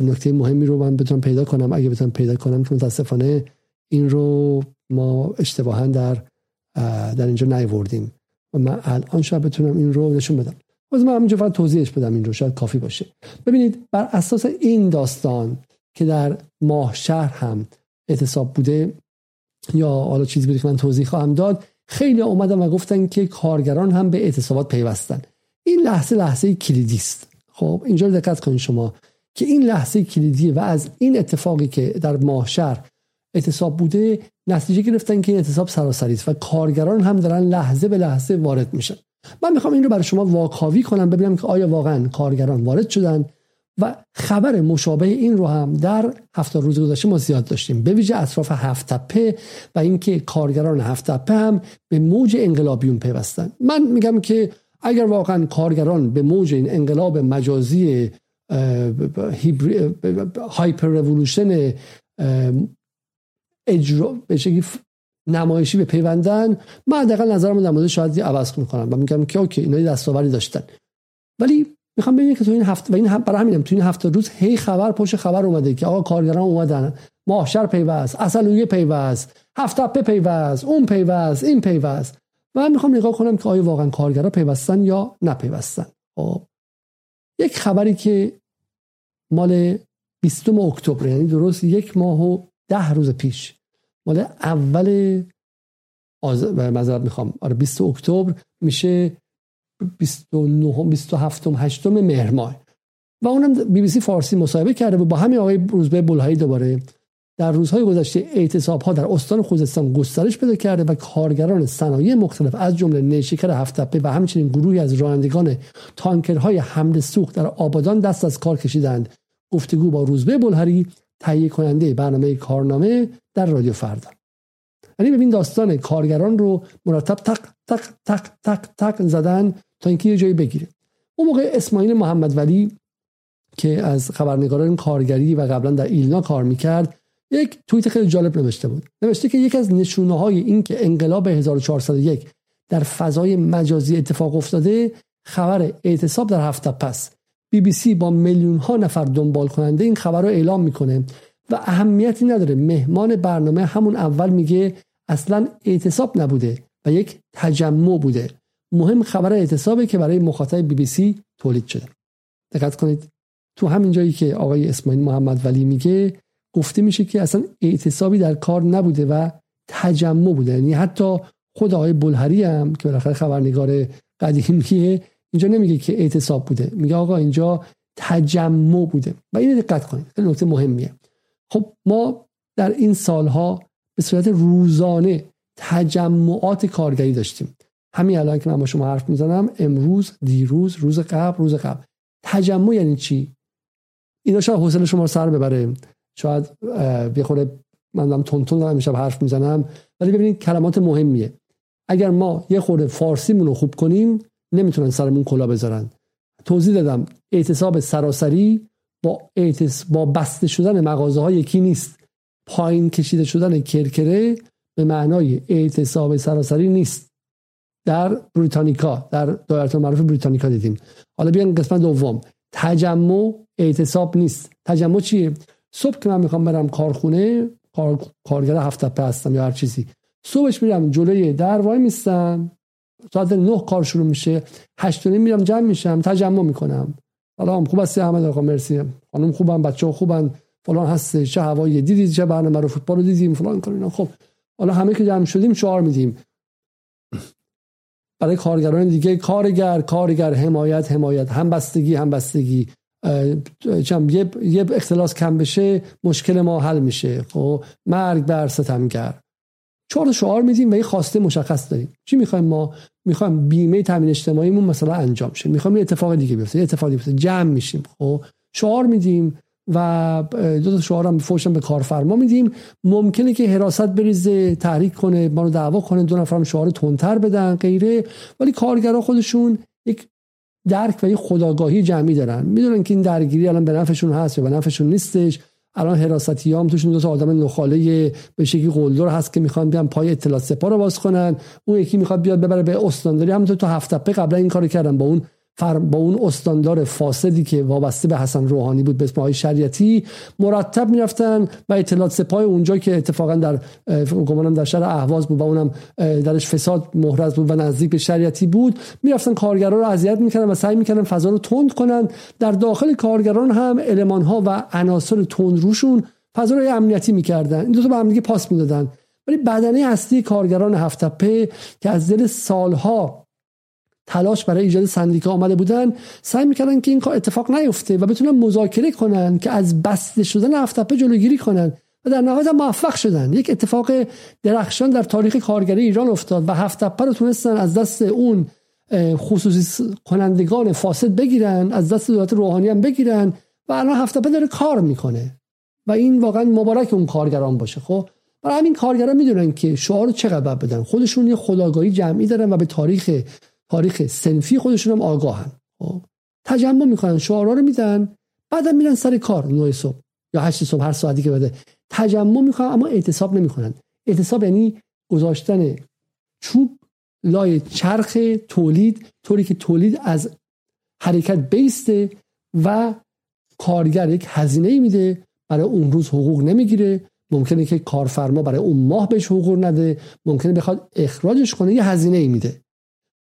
S1: نکته مهمی رو من بتونم پیدا کنم. اگه بتونم پیدا کنم که متاسفانه این رو ما اشتباها در در اینجا نیوردیم و من الان شاید بتونم این رو نشون بدم. باز من همینجا فقط توضیحش بدم این رو. شاید کافی باشه. ببینید بر اساس این داستان که در ماه شهر هم اعتصاب بوده. یا حالا چیزی بوده که من توضیح خواهم داد. خیلی اومدن و گفتن که کارگران هم به اعتصابات پیوستن. این لحظه لحظه کلیدی است. خب اینجا دقت کنید شما که این لحظه کلیدی و از این اتفاقی که در ماهشهر اعتصاب بوده نتیجه گرفتن که این اعتصاب سراسری است و کارگران هم دارن لحظه به لحظه وارد میشن. من می‌خوام این رو برای شما واکاوی کنم ببینم که آیا واقعا کارگران وارد شدن و خبر مشابه این رو هم در هفته روز گذشته ما زیاد داشتیم. به ویژه اطراف هفت تپه و اینکه کارگران هفت تپه هم به موج انقلابیون پیوستن. من میگم که اگر واقعا کارگران به موج این انقلاب مجازی هایپر رولوشن اجرا به نمایشی به پیوندن من حداقل نظرم در مورد شاید عوض می‌کنم و میگم که اوکی اینا دستاوری داشتن. ولی می‌خوام ببینید که تو این هفته و این برای همینم تو این هفته روز هی خبر پشت خبر اومده که آقا کارگران اومدن. ماهشر پیوست اصلویه پیوست هفت پیوست اون پیوست این پیوست. و می‌خوام نگاه کنم که آیا واقعا کارگرا پیوستن یا نپیوستن. خب. یک خبری که مال 20 اکتبر یعنی درست یک ماه و ده روز پیش. مال اول آز... مذارت می‌خوام. آره 20 اکتبر میشه 29 27 8 مهر ماه. و اونم بی بی سی فارسی مصاحبه کرده و با همین آقای روزبه بلهایی دوباره. در روزهای گذشته اعتصاب ها در استان خوزستان گسترش پیدا کرده و کارگران صنایع مختلف از جمله نیشکر هفتپه و همچنین گروهی از رانندگان تانکرهای حمل سوخت در آبادان دست از کار کشیدند. گفتگو با روزبه بلهری تهیه کننده برنامه کارنامه در رادیو فردا. یعنی ببین داستان کارگران رو مرتب تق تق تق تق تق زدن تا اینکه یه جایی بگیره. اون موقع اسماعیل محمد ولی که از خبرنگاران کارگری و قبلا در ایلنا کار می‌کرد یک توییت خیلی جالب نوشته بود. نوشته که یکی از نشونه های این که انقلاب 1401 در فضای مجازی اتفاق افتاده خبر اعتصاب در هفته پس. بی بی سی با میلیون ها نفر دنبال کننده این خبر رو اعلام می‌کنه و اهمیتی نداره. مهمان برنامه همون اول میگه اصلا اعتصاب نبوده. و یک تجمع بوده. مهم خبر اعتصابه که برای مخاطب بی بی سی تولید شده. دقت کنید. تو همین جایی که آقای اسماعیل محمد ولی میگه گفته میشه که اصلا اعتصابی در کار نبوده و تجمع بوده. یعنی حتی خود آقای بلهری هم که بالاخره خبرنگار قدیمیه اینجا نمیگه که اعتصاب بوده. میگه آقا اینجا تجمع بوده. و این دقت کنید. خیلی نکته مهمیه. خب ما در این سالها به صورت روزانه تجمعات کارگری داشتیم. همین الان که من با شما حرف می‌زنم امروز دیروز روز قبل روز قبل. تجمع یعنی چی؟ اینا شاید حوصله شما رو سر ببره. شاید یه خورده من دارم تون دارم میشم حرف می‌زنم. ولی ببینید کلمات مهمیه. اگر ما یه خورده فارسیمون رو خوب کنیم نمی‌تونن سرمون کلا بذارن. توضیح دادم. اعتصاب سراسری با. با بسته شدن مغازه ها یکی نیست. پایین کشیده شدن کرکره به معنای اعتصاب سراسری نیست. در بریتانیکا در دایره معروف بریتانیکا دیدیم. حالا بیان قسمت دوم. تجمع اعتصاب نیست. تجمع چیه؟ صبح که من می‌خوام برم کارخونه کار... کارگر هفته هستم یا هر چیزی. صبحش میرم جلوی در وای میستم. ساعت نه کار شروع میشه. هشت میرم جمع میشم تجمع می‌کنم. سلام خوب هستی احمد آقا؟ مرسی. خانم خوبم بچه خوبن. فلان هسته چه هوایی؟ دیدید چه برنامه رو؟ فوتبال رو دیدیم فلان کار خب حالا همه که جمع شدیم شعار میدیم. برای کارگران دیگه کارگر کارگر حمایت حمایت. همبستگی همبستگی. چم یه یه اختلاس کم بشه مشکل ما حل میشه. خب مرگ بر ستمگر چهار شعار میدیم و یه خواسته مشخص داریم. چی می‌خوایم ما؟ می‌خوایم بیمه تامین اجتماعیمون مثلا انجام شه. می‌خوایم یه اتفاق دیگه بیفته یه اتفاقی بیفته. جمع میشیم. خب شعار میدیم. و دو تا شعار هم فوشم به کارفرما میدیم. ممکنه که حراست بریزه تحریک کنه ما رو دعوا کنه دو نفرم شعار تندتر بدن غیره. ولی کارگرا خودشون یک درک و یک خداگاهی جمعی دارن. می‌دونن که این درگیری الان به نفعشون هست یا به نفعشون نیستش. الان حراستی هم توشون دو تا آدم نخاله به شکلی قلدر هست که می‌خوان بیان پای اطلاع سپاه رو باز کنن. اون یکی می‌خواد بیاد ببره به استانداری. همونطور تو هفته قبلا این کارو کردن با اون با اون استاندار فاسدی که وابسته به حسن روحانی بود به اسم های شریعتی مرتب می‌رفتن و اطلاعات سپاه اونجا که اتفاقا در گمانم در شهر اهواز بود و اونم درش فساد محرز بود و نزدیک به شریعتی بود می‌رفتن کارگران رو اذیت می‌کردن و سعی می‌کردن فضا رو تند کنن. در داخل کارگران هم المان ها و عناصر تند روشون فضا رو امنیتی می‌کردن. این دو تا به هم پاس می‌دادن. ولی بدنه اصلی کارگران هفتپه که از دل سالها تلاش برای ایجاد سندیکا آمده بودن سعی می‌کردن که این کار اتفاق نیفته و بتونن مذاکره کنن که از بسته شدن هفتپه جلوگیری کنن و در نهایت موفق شدن. یک اتفاق درخشان در تاریخ کارگری ایران افتاد و هفتپه رو تونستن از دست اون خصوصی کنندگان فاسد بگیرن از دست دولت روحانی هم بگیرن و الان هفتپه داره کار می‌کنه. و این واقعا مبارک اون کارگران باشه خب؟ برای همین کارگران می‌دونن که شعار چقدر بدن. خودشون یه خداگاهی جمعی دارن و به تاریخ تاریخ سنفی خودشون هم آگاهن. خب. تجمع می‌کنن شعارها رو میدن بعدم میرن سر کار 9 صبح یا 8 صبح هر ساعتی که بده. تجمع می‌کنن اما اعتصاب نمی‌کنن. اعتصاب یعنی گذاشتن چوب لای چرخ تولید طوری که تولید از حرکت بیسته و کارگر یک هزینه میده برای اون روز حقوق نمی‌گیره. ممکنه که کارفرما برای اون ماه بهش حقوق نده. ممکنه بخواد اخراجش کنه یه هزینه میده.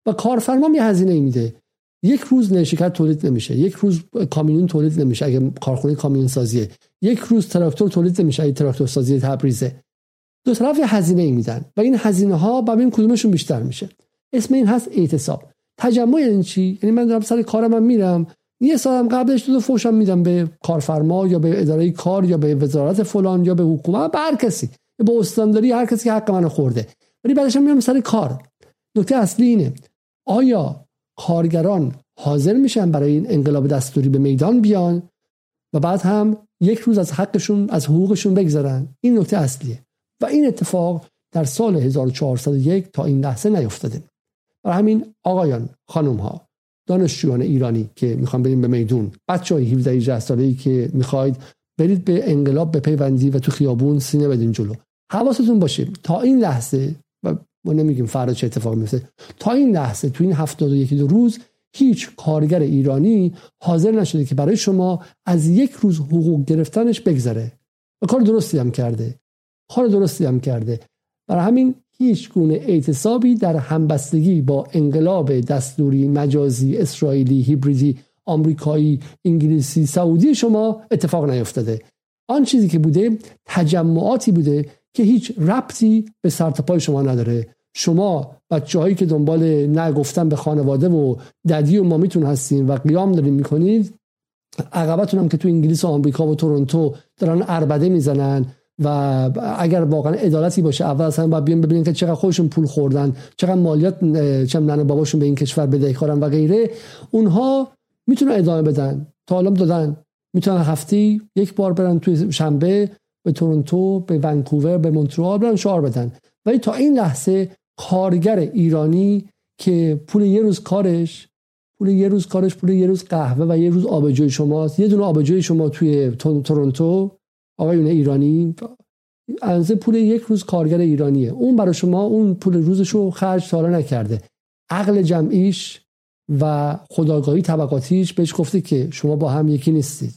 S1: و کارفرما یه هزینه میده. یک روز نیشکر تولید نمیشه. یک روز کامیون تولید نمیشه اگه کارخونه کامیون سازیه. یک روز تراکتور تولید نمیشه اگه تراکتور سازی تبریزه. دو طرف یه هزینه ای میدن و این هزینه ها ببین کدومشون بیشتر میشه. اسم این هست اعتصاب. تجمع یعنی چی؟ یعنی من دارم سر کارم من میرم یه سالم قبلش دو فوشم میدم به کارفرما یا به اداره کار یا به وزارت فلان یا به حکومت به هر کسی. به استانداری هر کسی که حق منو خورده. ولی بعدش میرم سر کار. نکته اصلی اینه. آیا کارگران حاضر میشن برای این انقلاب دستوری به میدان بیان و بعد هم یک روز از حقشون از حقوقشون بگذرن این نکته اصلیه و این اتفاق در سال 1401 تا این لحظه نیفتاده. برای همین آقایان خانم ها دانشجویان ایرانی که می‌خوان بریم به میدون بچه های 17 18 ساله ای که می‌خواید برید به انقلاب به پیوندی و تو خیابون سینه بدین جلو. حواستون باشه تا این لحظه ما نمیگیم فردا چه اتفاقی میفته تا این لحظه تو این 71 دو روز هیچ کارگر ایرانی حاضر نشده که برای شما از یک روز حقوق گرفتنش بگذره. و کار درستی هم کرده. کار درستی هم کرده. برای همین هیچ گونه اعتصابی در همبستگی با انقلاب دستوری مجازی اسرائیلی هیبریدی آمریکایی انگلیسی سعودی شما اتفاق نیفتاده. آن چیزی که بوده تجمعاتی بوده که هیچ ربطی به سرتپای شما نداره. شما بچه هایی که دنبال نگفتن به خانواده و ددی و مامیتون هستین و قیام دارین می‌کنید عقبتون هم که تو انگلیس و آمریکا و تورنتو دارن اربده می‌زنن و اگر واقعا عدالتی باشه اول اصلا باید بیان ببینن که چقدر خودشون پول خوردن چقدر مالیات چه ننه باباشون به این کشور بدهکارن و غیره اونها می‌تونن ادامه بدن. تا حالا دادن. می‌تونن هفته یک بار برن توی شنبه به تورنتو به ونکوور به مونترال برن شعار بدن. ولی تا این لحظه کارگر ایرانی که پول یه روز کارش پول یه روز کارش پول یه روز قهوه و یه روز آبجوی شماست. یه دونه آبجوی شما توی تورنتو آقایون ایرانی از پول یک روز کارگر ایرانیه. اون برای شما اون پول روزش رو خرج تا نکرده. عقل جمعیش و خداگاهی طبقاتیش بهش گفته که شما با هم یکی نیستید.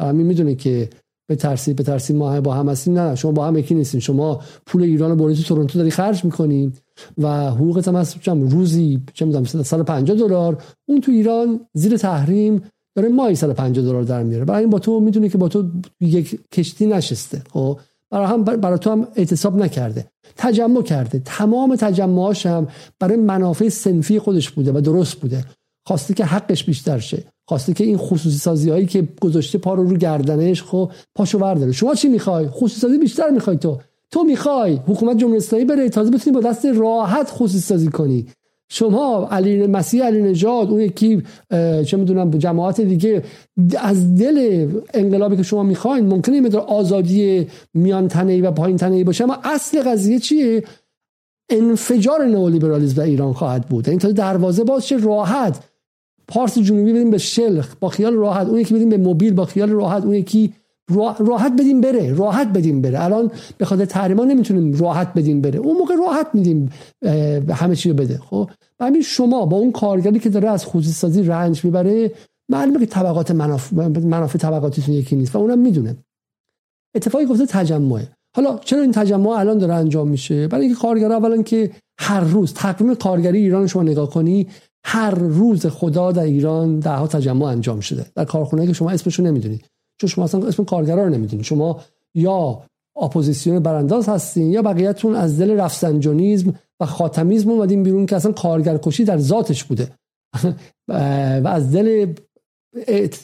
S1: همین می‌دونه که به ترسی به ترسی ما با هم هستیم. نه شما با هم یکی نیستین. شما پول ایران بردی تو تورنتو داری خرج می‌کنین و حقوقت هم هست. روزی چه می‌دونم 150 دلار. اون تو ایران زیر تحریم داره ماهی 150 دلار در میاره. برای این با تو می‌دونه که با تو یک کشتی نشسته خب؟ برای هم برای تو هم اعتصاب نکرده. تجمع کرده. تمام تجمعاش هم برای منافع سنفی خودش بوده و درست بوده. خواسته که حقش بیشتر شه. خواسته که این خصوصی سازی هایی که گذاشته پا رو رو گردنش خب پاشو برداره. شما چی می‌خوای؟ خصوصی سازی بیشتر می‌خوای تو. تو می‌خوای حکومت جمهوری اسلامی بره تازه بتونی با دست راحت خصوصی سازی کنی. شما علی مسیح علی نژاد اون یکی چه می‌دونم جماعت دیگه از دل انقلابی که شما می‌خواین ممکنه یه آزادی میان تنهی و پایین تنهی باشه اما اصل قضیه چیه؟ انفجار نئولیبرالیسم در ایران خواهد بود. این یعنی تا دروازه باز چه راحت پارس جنوبی بدیم به شلخ با خیال راحت. اون یکی بدیم به موبیل با خیال راحت. اون یکی راحت بدیم بره. راحت بدیم بره. الان به خاطر تحریما نمی‌تونیم راحت بدیم بره. اون موقع راحت میدیم همه چی رو بده. خب؟ همین شما با اون کارگری که داره از خصوصی سازی رنج می‌بره معلومه که طبقات منافع, منافع طبقاتیتون یکی نیست و اونم می‌دونه. اتفاقی گفته تجمعه. حالا چرا این تجمع الان داره انجام میشه؟ برای اینکه کارگر اولا که هر روز تقویم کارگری ایران شما نگاه کنی هر روز خدا در ایران ده ها تجمع انجام شده. در کارخونه که شما اسمشو نمی‌دونید. چون شما اصلا اسم کارگرا رو نمی‌دونید. شما یا اپوزیسیون برانداز هستین یا بقیهتون از دل رفسنجانیزم و خاتمیزم اومدین بیرون که اصلا کارگرکشی در ذاتش بوده. *laughs* و از دل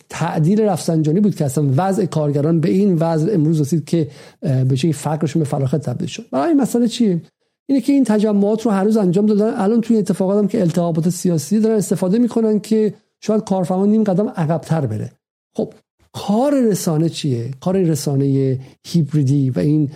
S1: تعدیل رفسنجانی بود که اصلا وضع کارگران به این وضع امروز رسید که به چه فقرشون به فلاخت تبدیل شد. برای مسئله چیه؟ اینه که این تجمعات رو هر روز انجام دادن. الان توی اتفاقات هم که التهابات سیاسی دارن استفاده می‌کنن که شاید کارفرما نیم قدم عقبتر بره. خب کار رسانه چیه؟ کار رسانه هیبریدی و این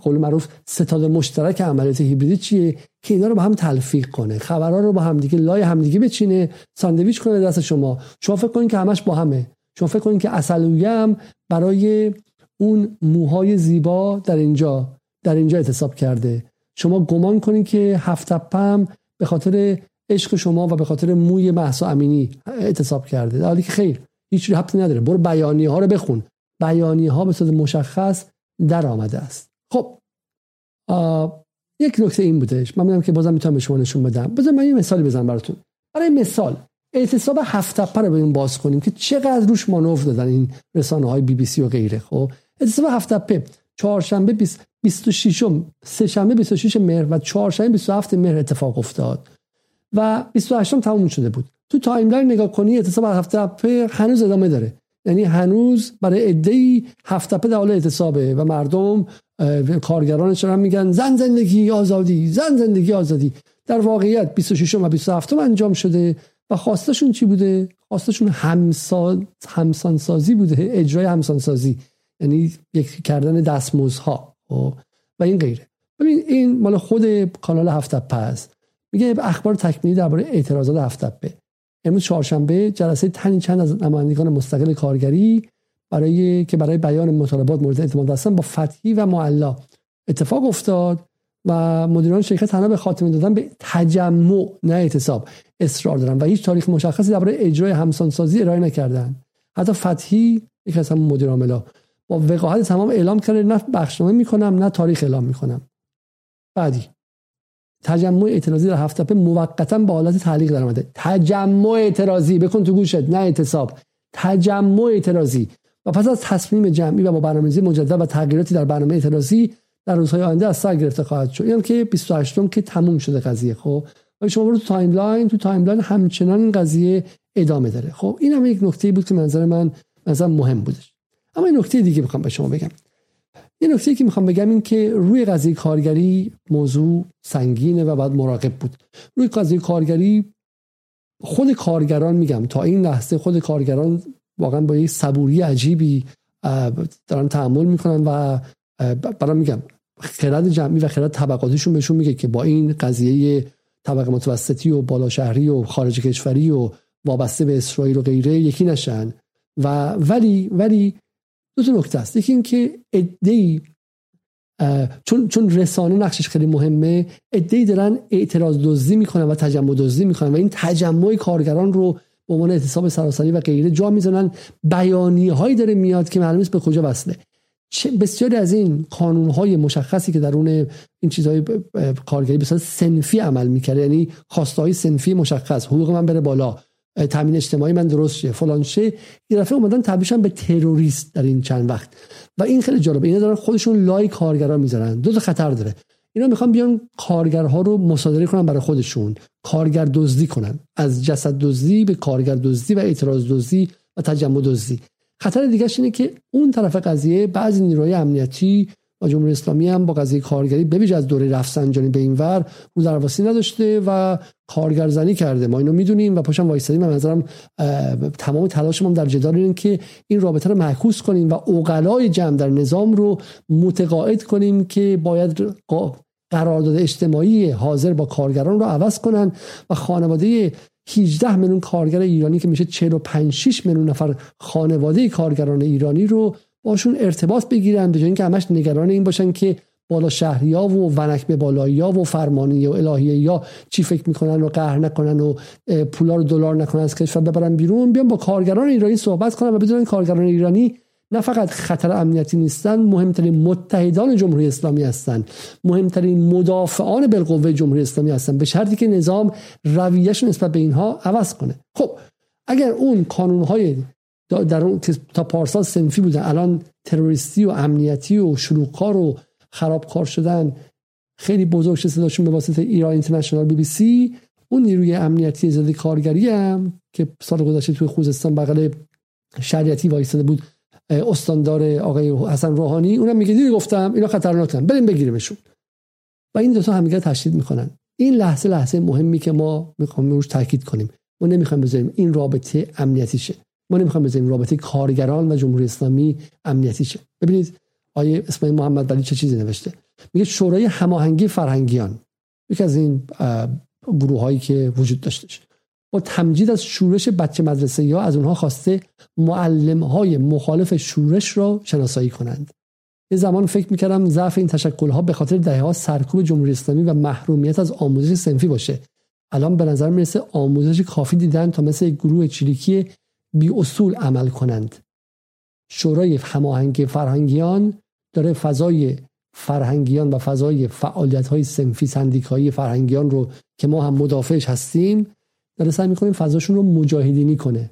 S1: قول معروف ستاد مشترک عملیات هیبریدی چیه که اینا رو با هم تلفیق کنه؟ خبرها رو با هم دیگه لای همدیگه بچینه ساندویچ کنه دست شما. شما فکر کنید که همش با همه. شما فکر کنید که اصلویه هم برای اون موهای زیبا در اینجا در اینجا اعتصاب کرده. شما گمان کنید که هفت هم به خاطر عشق شما و به خاطر موی محسا امینی اعتصاب کرده. در حالی که خیر هیچ ربطی نداره. برو بیانیه ها رو بخون. بیانیه ها به صورت مشخص در آمده است. خب. یک نکته این بودش. من می‌دونم که بازم می‌تونم به شما نشون بدم. بذار من یه مثالی بزنم براتون. برای مثال اعتصاب هفت تپه رو بریم باز کنیم که چقدر روش مانور دادن این رسانه های بی بی سی و غیره خب؟ اعتصاب هفت تپه چهارشنبه 26 سه شنبه 26 مهر و چهارشنبه 27 مهر اتفاق افتاد. و 28 تموم شده بود. تو timeline نگاه کنی اعتصاب هفت تپه هنوز ادامه داره. یعنی هنوز برای عده‌ای هفت تپه در حال اعتصابه و مردم کارگرانش هم میگن زن زندگی آزادی زن زندگی آزادی. در واقعیت 26 و 27 انجام شده و خواستشون چی بوده؟ خواستشون همسان همسانسازی بوده اجرای همسانسازی. یعنی یک کردن دستمزدها. خب؟ و این غیره. ببین این مال خود کانال هفت است. میگه اخبار تکمیلی درباره اعتراضات هفت به امروز چهارشنبه جلسه تنی چند از نمایندگان مستقل کارگری برای که برای بیان مطالبات مورد اعتماد هستن با فتحی و معلا اتفاق افتاد و مدیران شرکت تنها به خاتمه دادن به تجمع نه اعتصاب اصرار دارن و هیچ تاریخ مشخصی درباره اجرای همسانسازی ارائه نکردن. حتی فتحی یک از همون مدیر عاملا با وقاحت تمام اعلام کرده نه بخشنامه می‌کنم نه تاریخ اعلام می‌کنم. بعدی. تجمع اعتراضی در هفته موقتا با حالت تعلیق در آمده. تجمع اعتراضی بکن تو گوشت نه اعتصاب. تجمع اعتراضی. و پس از تصمیم جمعی و با برنامه‌ریزی مجدد و تغییراتی در برنامه اعتراضی در روزهای آینده از سر گرفته خواهد شد. اینم که 28 م که تموم شده قضیه خب؟ و شما برو تو timeline تو timeline همچنان این قضیه ادامه داره. خب این هم یک نکته بود که به نظر من مثلا مهم بودش. اما این نکته دیگه می‌خوام به شما بگم. یه نکته که می‌خوام بگم این که روی قضیه کارگری موضوع سنگینه و باید مراقب بود. روی قضیه کارگری خود کارگران میگم تا این لحظه خود کارگران واقعا با یک صبوری عجیبی دارن تحمل می‌کنن و برام میگم خرد جمعی و خرد طبقاتیشون بهشون میگه که با این قضیه طبقه متوسطی و بالا شهری و خارج کشوری و وابسته به اسرائیل و غیره یکی نشن. و ولی ولی دو تا نکته است. یکی اینکه ادعی چون چون رسانه نقشش خیلی مهمه ادعی دارن اعتراض دزدی می‌کنن و تجمع دزدی می‌کنن و این تجمع کارگران رو به عنوان اعتصاب سراسری و غیره جا می‌زنن. بیانیه هایی داره میاد که معلوم به کجا وصله. بسیاری از این قانون های مشخصی که درون این چیزهای کارگری به سنفی عمل می‌کرده یعنی خواسته سنفی مشخص حقوق من بره بالا تامین اجتماعی من درست شه فلان شه. یه دفعه اومدن تبدیلشن به تروریست در این چند وقت. و این خیلی جالبه اینا دارن خودشون لای کارگران می‌ذارن. دو تا خطر داره. اینا می‌خوان بیان کارگرها رو مصادره کنن برای خودشون کارگر دزدی کنن. از جسد دزدی به کارگر دزدی و اعتراض دزدی و تجمع دزدی. خطر دیگه اینه که اون طرف قضیه بعضی نیروهای امنیتی و جمهوری اسلامی هم با قضیه کارگری بویژه از دوره رفسنجانی به این ور رو درواسی نداشته و کارگرزنی کرده. ما اینو می‌دونیم و پاشم وایسادیم من نظرم تمام تلاشمون در جدال این که این رابطه رو معکوس کنیم و اوغلای جمع در نظام رو متقاعد کنیم که باید قرارداد اجتماعی حاضر با کارگران رو عوض کنن و خانواده 18 میلیون کارگر ایرانی که میشه 45 6 میلیون نفر خانواده کارگران ایرانی رو باشون ارتباط بگیرن به اینکه همش نگران این باشن که بالا شهریا و ونک به بالایی و فرمانی و الهیه یا چی فکر می‌کنن و قهر نکنن و پولا رو دلار نکنن از کشور ببرن بیرون بیان با کارگران ایرانی صحبت کنن و بدونن کارگران ایرانی نه فقط خطر امنیتی نیستن مهمترین متحدان جمهوری اسلامی هستند مهمترین مدافعان بالقوه جمهوری اسلامی هستند به شرطی که نظام رویش نسبت به اینها عوض کنه. خب اگر اون های در اون تا پارسال سنفی بودن. الان تروریستی و امنیتی و شلوغکار و خرابکار شدن. خیلی بزرگ شده صداشون به واسطه ایران اینترنشنال بی بی سی. اون نیروی امنیتی زده کارگری هم که سال گذشته توی خوزستان بغل شریعتی وایستاده بود استاندار آقای حسن روحانی اونم میگه دیدی گفتم اینا خطرناکن بریم بگیریمشون. و این دو تا همدیگه تشدید می‌کنن. این لحظه لحظه مهمی که ما می‌خوایم روش تاکید کنیم. ما نمی‌خوایم بذاریم این رابطه امنیتی شه. ما نمی‌خوایم بذاریم رابطه کارگران و جمهوری اسلامی امنیتی شه. ببینید آیه اسماعیل محمد ولی چه چیزی نوشته؟ میگه شورای هماهنگی فرهنگیان یکی از این گروه هایی که وجود داشتش با تمجید از شورش بچه مدرسه یا از اونها خواسته معلم های مخالف شورش را شناسایی کنند. یه زمان فکر می‌کردم ضعف این تشکل ها به خاطر دهه ها سرکوب جمهوری اسلامی و محرومیت از آموزش سنفی باشه. الان به نظر می‌رسه آموزش کافی دیدن تا مثل گروه چریکی بی اصول عمل کنند. شورای هماهنگ فرهنگیان داره فضای فرهنگیان و فضای فعالیت های سنفی سندیکایی فرهنگیان رو که ما هم مدافعش هستیم داره سعی می‌کنه فضاشون رو مجاهدینی کنه.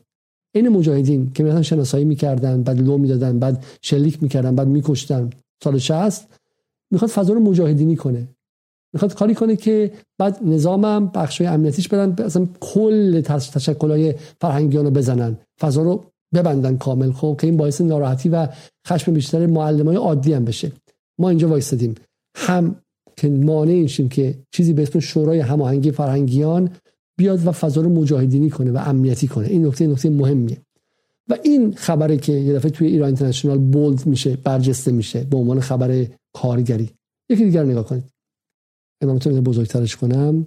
S1: این مجاهدین که مثلا شناسایی می‌کردن بعد لو می‌دادن بعد شلیک می‌کردن بعد میکشتن سال 60 می‌خواد فضا رو مجاهدینی کنه. می‌خواد کاری کنه که بعد نظامم بخشای امنیتیش برن اصلا کل تشکلای فرهنگیان رو بزنن فضا رو ببندن کامل خب که این باعث ناراحتی و خشم بیشتر معلمای عادی هم بشه. ما اینجا وایستادیم. هم که مانع شیم که چیزی به اسم شورای هماهنگی فرهنگیان بیاد و فضا رو مجاهدینی کنه و امنیتی کنه. این نکته نکته مهمیه. و این خبره که یه دفعه توی ایران اینترنشنال بولد میشه برجسته میشه به عنوان خبر کارگری. یکی دیگر نگاه کنید. امامتون بزرگترش کنم.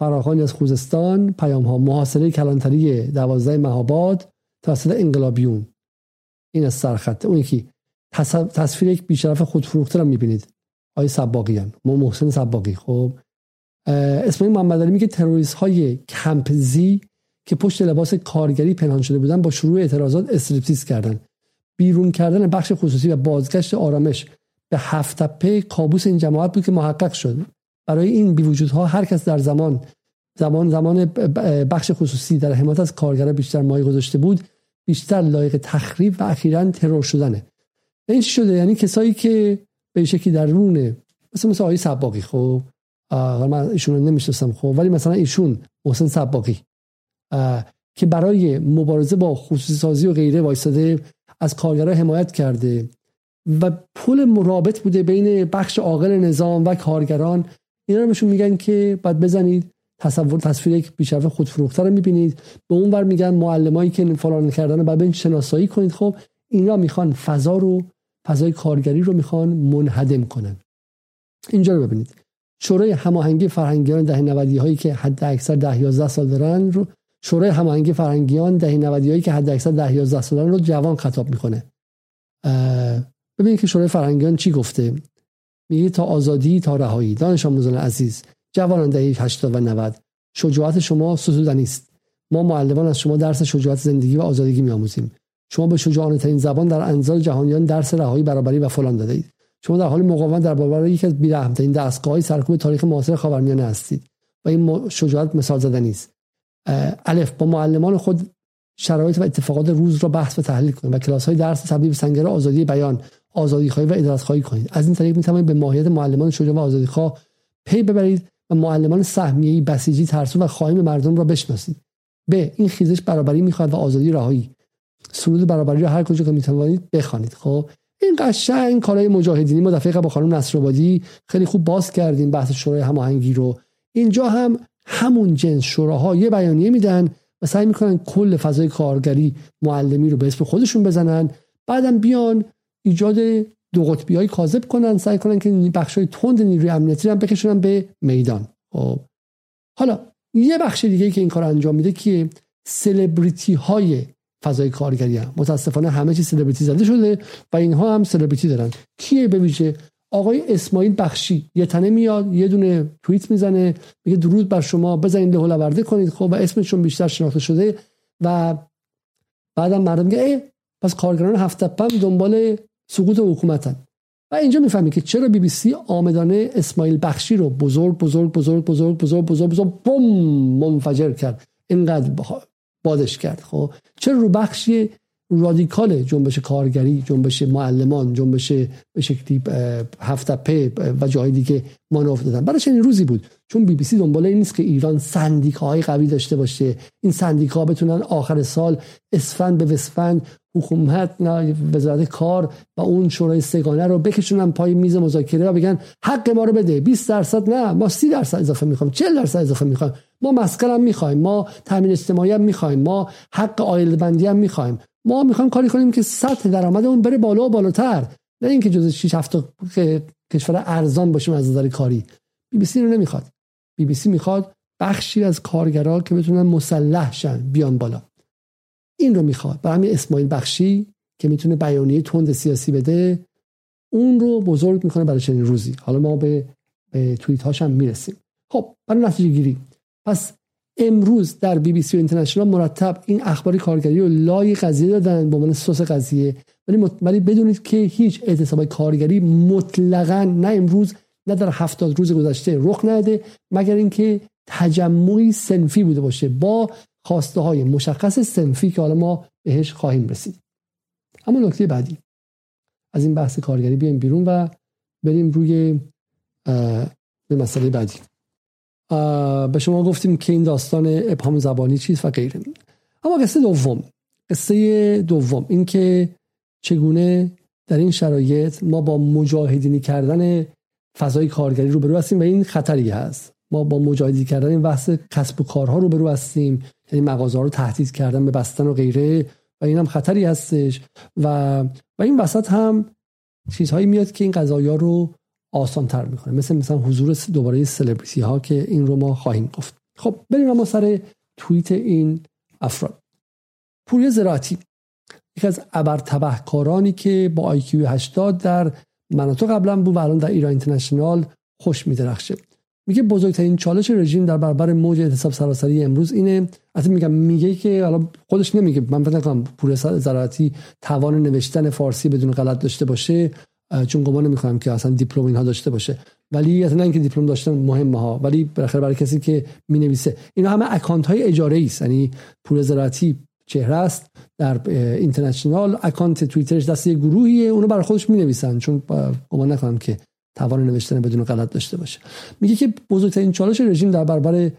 S1: فراخانی از خوزستان پیام ها محاصره کلانتری دوازده مهاباد توسط انقلابیون. این از سرخطه اون یکی. تصویر یک بیشرف خودفروخته رو می‌بینید. آقای سباقیان. ما محسن سباقی. خب. اسماعیل محمد علی میگه تروریست های کمپزی که پشت لباس کارگری پنهان شده بودن با شروع اعتراضات استریپتیز کردن. بیرون کردن بخش خصوصی و بازگشت آرامش. به هفت تپه کابوس این جماعت بود که محقق شد. برای این بیوجودها هر کس در زمان زمان زمان بخش خصوصی در حمایت از کارگران بیشتر مایه گذاشته بود بیشتر لایق تخریب و اخیرا ترور شدنه. این چی شده؟ یعنی کسایی که به شکلی درونه مثل مثل آقای سباقی خب؟ من ایشون رو نمی‌شناسم خب؟ ولی مثلا ایشون محسن سباقی که برای مبارزه با خصوصی سازی و غیره وایستاده از کارگران حمایت کرده. و پول مرابط بوده بین بخش عاقل نظام و کارگران. اینا رو بهشون میگن که باید بزنید تصور تصویر یک بیشرف خودفروخته رو می‌بینید. به اون ور میگن معلمایی که فلان کردن بعد این شناسایی کنید. خب اینا می‌خوان فضا رو فضای کارگری رو می‌خوان منهدم کنن. اینجا رو ببینید. شورای هماهنگی فرهنگیان ده 90 هایی که حد اکثر ده 11 سال دارن رو شورای هماهنگی فرهنگیان ده 90 هایی که حد اکثر ده 11 سال دارن رو جوان خطاب می‌کنه. ببینید که شورای فرهنگیان چی گفته؟ میگه تا آزادی تا رهایی. دانش آموزان عزیز جوانان دهه 80 و 90 شجاعت شما ستودنی است ما معلمان از شما درس شجاعت زندگی و آزادگی میآموزیم. شما به شجاعانه ترین زبان در انزال جهانیان درس رهایی برابری و فلان داده اید شما در حال مقاومت در برابر یکی از بی‌رحم‌ترین دستگاه‌های سرکوب تاریخ معاصر خاورمیانه هستید و این شجاعت مثال زدنی است الف با معلمان خود شرایط و اتفاقات روز را بحث و تحلیل کنید و کلاس های درس تبدیل سنگر آزادی بیان. آزادی خواهی و ادالت خواهی کنید. از این طریق می‌توانید به ماهیت معلمان شجاع و آزادی خواه پی ببرید و معلمان سهمیه‌ای بسیجی ترسو و خواهیم مردم را بشناسید. به این خیزش برابری می‌خواد و آزادی رهایی سرود برابری رو هر کجا که می‌توانید بخوانید. خب این قشنگ کارهای مجاهدینی ما دفعه با خانم نصرآبادی خیلی خوب باز کردیم بحث شورای هماهنگی رو. اینجا هم همون جنس شوراها یه بیانیه میدن و سعی می‌کنن کل فضای کارگری معلمی رو به اسم خودشون بزنن. بعدم بیان ایجاد دو قطبی های کاذب کنن سعی کنن که بخش های تند نیروی امنیتی رو بکشونن به میدان. خب. حالا یه بخش دیگه که این کار انجام میده که سلبریتی های فضای کارگری هم. متاسفانه همه چی سلبریتی زده شده و اینها هم سلبریتی دارن. کیه به آقای اسماعیل بخشی یه تنه میاد یه دونه توییت می‌زنه میگه درود بر شما بزنید له ورده کنید. خب اسمشون بیشتر شناخته شده و بعدم مردم میگه ای پس کارگران هفت دنبال سقوط حکومتن. و اینجا می‌فهمی که چرا بی بی سی آمدانه اسماعیل بخشی رو بزرگ بزرگ بزرگ بزرگ بزرگ بزرگ بزرگ بوم منفجر کرد. اینقدر بادش کرد. خب؟ چرا رو بخشی رادیکال جنبش کارگری جنبش معلمان جنبش به شکلی هفت په و جای دیگه مانور دادن برای چنین روزی بود. چون بی بی سی دنبال این نیست که ایران سندیکاهای قوی داشته باشه. این سندیکا بتونن آخر سال اسفند به وسفند حکومت وزارت کار و اون شورای سگانه رو بکشونن پای میز مذاکره و بگن حق ما رو بده. 20 درصد نه ما 30 درصد اضافه می‌خوایم 40 درصد اضافه می‌خوایم ما مسکن هم می‌خوایم ما تامین اجتماعی هم می‌خوایم ما حق آیل بندی هم می‌خوایم. ما می‌خوایم کاری کنیم که سطح درآمدمون بره بالا و بالاتر. نه اینکه جز 6 7 کشور ارزان باشیم از نظر کاری. بی بی سی رو نمی‌خواد. بی بی سی می‌خواد بخشی از کارگرها که بتونن مسلح شن بیان بالا. این رو می‌خواد. برای همین اسماعیل بخشی که می‌تونه بیانیه تند سیاسی بده اون رو بزرگ می‌کنه برای چنین روزی. حالا ما به, به توییت هاش هم می‌رسیم. خب برای نتیجه گیری. پس امروز در بی بی سی و اینترنشنال مرتب این اخبار کارگری رو لای قضیه دادن به عنوان سس قضیه. ولی ولی بدونید که هیچ اعتصاب کارگری مطلقا نه امروز نه در هفتاد روز گذشته رخ نده مگر اینکه تجمعی سنفی بوده باشه. با خواسته های مشخص سنفی که حالا ما بهش خواهیم رسید. اما نکته بعدی. از این بحث کارگری بیایم بیرون و بریم روی به مسئله بعدی. به شما گفتیم که این داستان ابهام زبانی چیست و غیره. اما قصه دوم. قصه دوم. اینکه چگونه در این شرایط ما با مجاهدینی کردن فضای کارگری رو برو هستیم و این خطری هست. ما با مجاهدی کردن این بحث کسب و کارها رو برو هستیم. یعنی مغازه رو تهدید کردن به بستن و غیره و این هم خطری هستش. و و این وسط هم چیزهایی میاد که این قضایا رو آسان تر می‌کنه. مثل مثلا حضور دوباره سلبریتی ها که این رو ما خواهیم گفت. خب بریم اما سر توییت این افراد. پوری زراعتی. یکی از ابر تبهکارانی که با آیکیو 80 در مناطق قبلا بود و الان در ایران اینترنشنال خوش میدرخشه. میگه بزرگترین چالش رژیم در برابر موج اعتصاب سراسری امروز اینه. حتی میگم میگه که حالا خودش نمیگه. من فکر کنم پور زراعتی توان نوشتن فارسی بدون غلط داشته باشه چون گمان نمی‌کنم که اصلا دیپلم اینها داشته باشه. ولی اصلا اینکه دیپلم داشتن مهمه ها ولی بالاخره برای کسی که می نویسه اینا همه account های اجاره است. یعنی پور زراعتی چهره است. در اینترنشنال account توییترش دست یه گروهیه. اونو برای خودش می نویسن چون گمان نکنم که توان نوشتن بدون غلط داشته باشه. میگه که بزرگترین چالش رژیم در برابر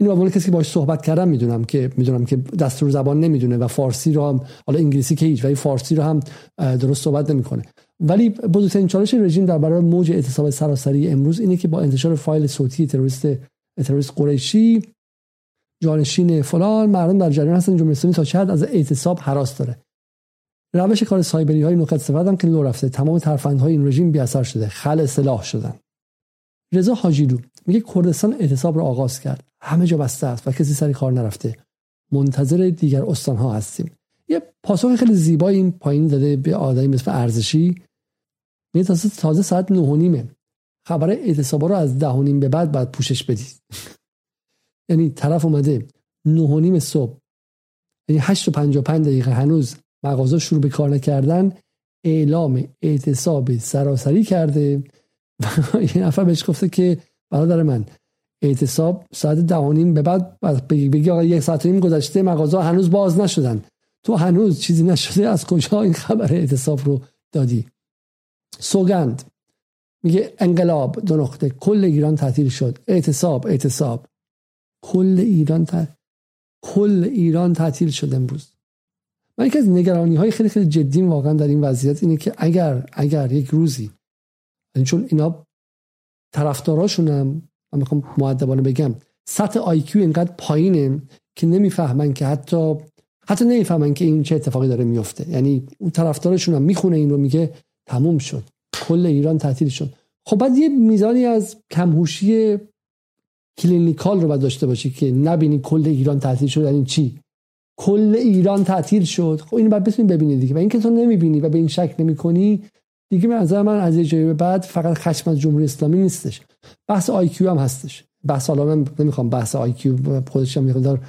S1: اینو عنوان کسی که باش صحبت کردم می‌دونم که می‌دونم که دستور زبان نمی‌دونه و فارسی رو هم حالا انگلیسی که هیچ ولی فارسی رو هم درست صحبت نمی‌کنه. ولی بزرگترین چالش رژیم در برابر موج اعتصاب سراسری امروز اینه که با انتشار فایل صوتی تروریست تروریست قریشی جانشین فلان مردم در جریان هستن جمهوری اسلامی تا چقدر از اعتصاب حراس داره. روش کار سایبری های نکات استفاده هم که لو رفته تمام های این رژیم بی اثر شده خل سلاح شدن. رضا حاجیلو میگه کردستان اعتصاب رو آغاز کرد. همه جا بسته است و کسی سری کار نرفته. منتظر دیگر استان ها هستیم. یه پاسخ خیلی زیبایی این پایین داده به آدمی مثل ارزشی. میگه تازه تازه ساعت نه و نیمه. خبر اعتصابا رو از ده و نیم به بعد باید پوشش بدید. *laughs* یعنی طرف اومده نه و نیم صبح. یعنی 8 و 55 دقیقه هنوز مغازه شروع به کار نکردن اعلام اعتصاب سراسری کرده. و *laughs* یه نفر بهش گفته که برادر من اعتصاب ساعت دهانیم به بعد بگی آقا یک ساعت نیم گذشته مغازه هنوز باز نشدن. تو هنوز چیزی نشده از کجا این خبر اعتصاب رو دادی؟ سوگند میگه انقلاب دو نقطه کل ایران تعطیل شد. اعتصاب اعتصاب. کل ایران کل ایران تعطیل شد امروز. من یکی از نگرانی های خیلی خیلی جدی واقعا در این وضعیت اینه که اگر اگر یک روزی یعنی چون اینا طرفداراشون هم من می‌خوام مؤدبانه بگم سطح IQ اینقدر پایینه که نمی‌فهمن که حتی حتی نمی‌فهمن که این چه اتفاقی داره میفته یعنی اون طرفدارشون هم می‌خونه این رو میگه تموم شد کل ایران تعطیل شد. خب بعد یه میزانی از کم‌هوشی clinical رو باید داشته باشی که نبینی کل ایران تعطیل شد یعنی چی؟ کل ایران تعطیل شد. خب اینو بعد بتونی ببینی دیگه. و اینکه تو نمی‌بینی و به این شک نمی‌کنی دیگه به نظر من از یه جایی به بعد فقط خشم از جمهوری اسلامی نیستش. بحث آی هم هستش. بحث حالا من نمی‌خوام بحث آی کیو خودش هم دار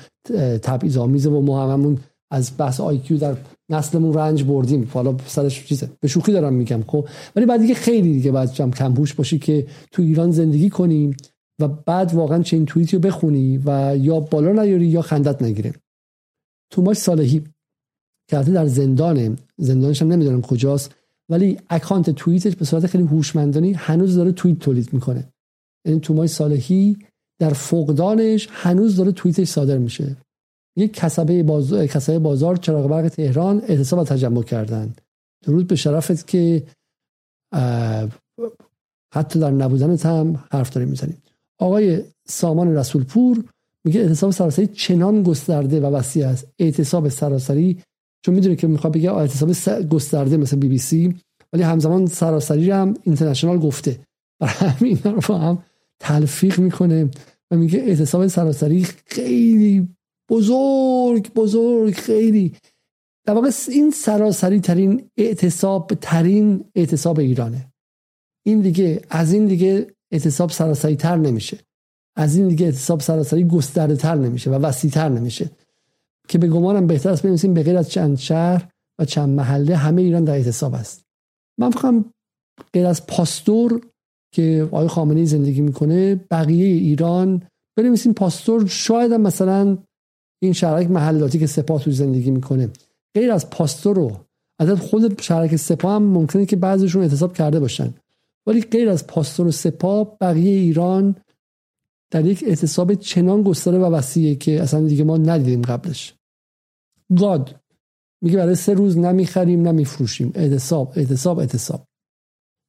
S1: تبعیض آمیزه و ما هممون از بحث آی در نسلمون رنج بردیم. حالا سرش چیزه. به شوخی دارم میگم خب. ولی بعد دیگه خیلی دیگه بعد کم کمبوش باشی که تو ایران زندگی کنیم و بعد واقعا چه این توییتی رو بخونی و یا بالا نیاری یا خندت نگیره. توماس صالحی که در زندانه. زندانش هم نمی‌دونم کجاست. ولی اکانت توییتش به صورت خیلی هوشمندانه هنوز داره توییت تولید می‌کنه. یعنی توماس صالحی در فقدانش هنوز داره توییتش صادر میشه. یک کسبه بازار, کسبه بازار چراغ برق تهران اعتصاب تجمع کردن. درود به شرفت که حتی در نبودنت هم حرف داریم می‌زنیم. آقای سامان رسولپور میگه اعتصاب سراسری چنان گسترده و وسیع است. اعتصاب سراسری چون می‌دونه که می‌خواد بگه اعتصاب گسترده مثل بی بی سی ولی همزمان سراسری هم اینترنشنال گفته. برای همین رو با هم تلفیق می‌کنه و میگه اعتصاب سراسری خیلی بزرگ بزرگ خیلی. در واقع این سراسری ترین اعتصاب ترین اعتصاب ایرانه. این دیگه از این دیگه اعتصاب سراسری تر نمیشه. از این دیگه اعتصاب سراسری گسترده تر نمیشه و وسیع تر نمیشه. که به گمانم بهتر است بنویسیم به غیر از چند شهر و چند محله همه ایران در اعتصاب است. من فکرم غیر از پاستور که آقای خامنه‌ای زندگی می‌کنه بقیه ایران بنویسیم پاستور. شاید مثلا این شرک محلاتی که سپاه تو زندگی می‌کنه. غیر از پاستور رو عدد خود شرک سپاه هم ممکنه که بعضیشون اعتصاب کرده باشن. ولی غیر از پاستور و سپاه بقیه ایران در یک اعتصاب چنان گستره و وسیعه که اصلا دیگه ما ندیدیم قبلش. گاد میگه برای سه روز نمی‌خریم نمیفروشیم. اعتصاب اعتصاب اعتصاب.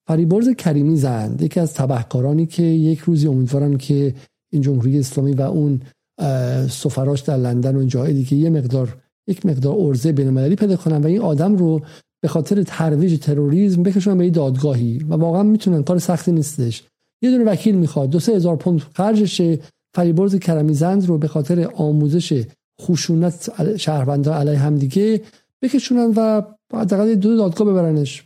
S1: فریبرز کریمی زند. یکی از تبهکارانی که یک روزی امیدوارم که این جمهوری اسلامی و اون سفراش در لندن و جای دیگه یه مقدار یک مقدار ارزه بین المللی پیدا کنن و این آدم رو به خاطر ترویج تروریسم بکشونن به این دادگاهی. و واقعا می‌تونن کار سختی نیستش. یه دونه وکیل می‌خواد. دو سه هزار پوند خرجشه. فریبرز کرمی زند رو به خاطر آموزش خشونت شهروندان علیه همدیگه بکشونن و حداقل دو دادگاه ببرنش.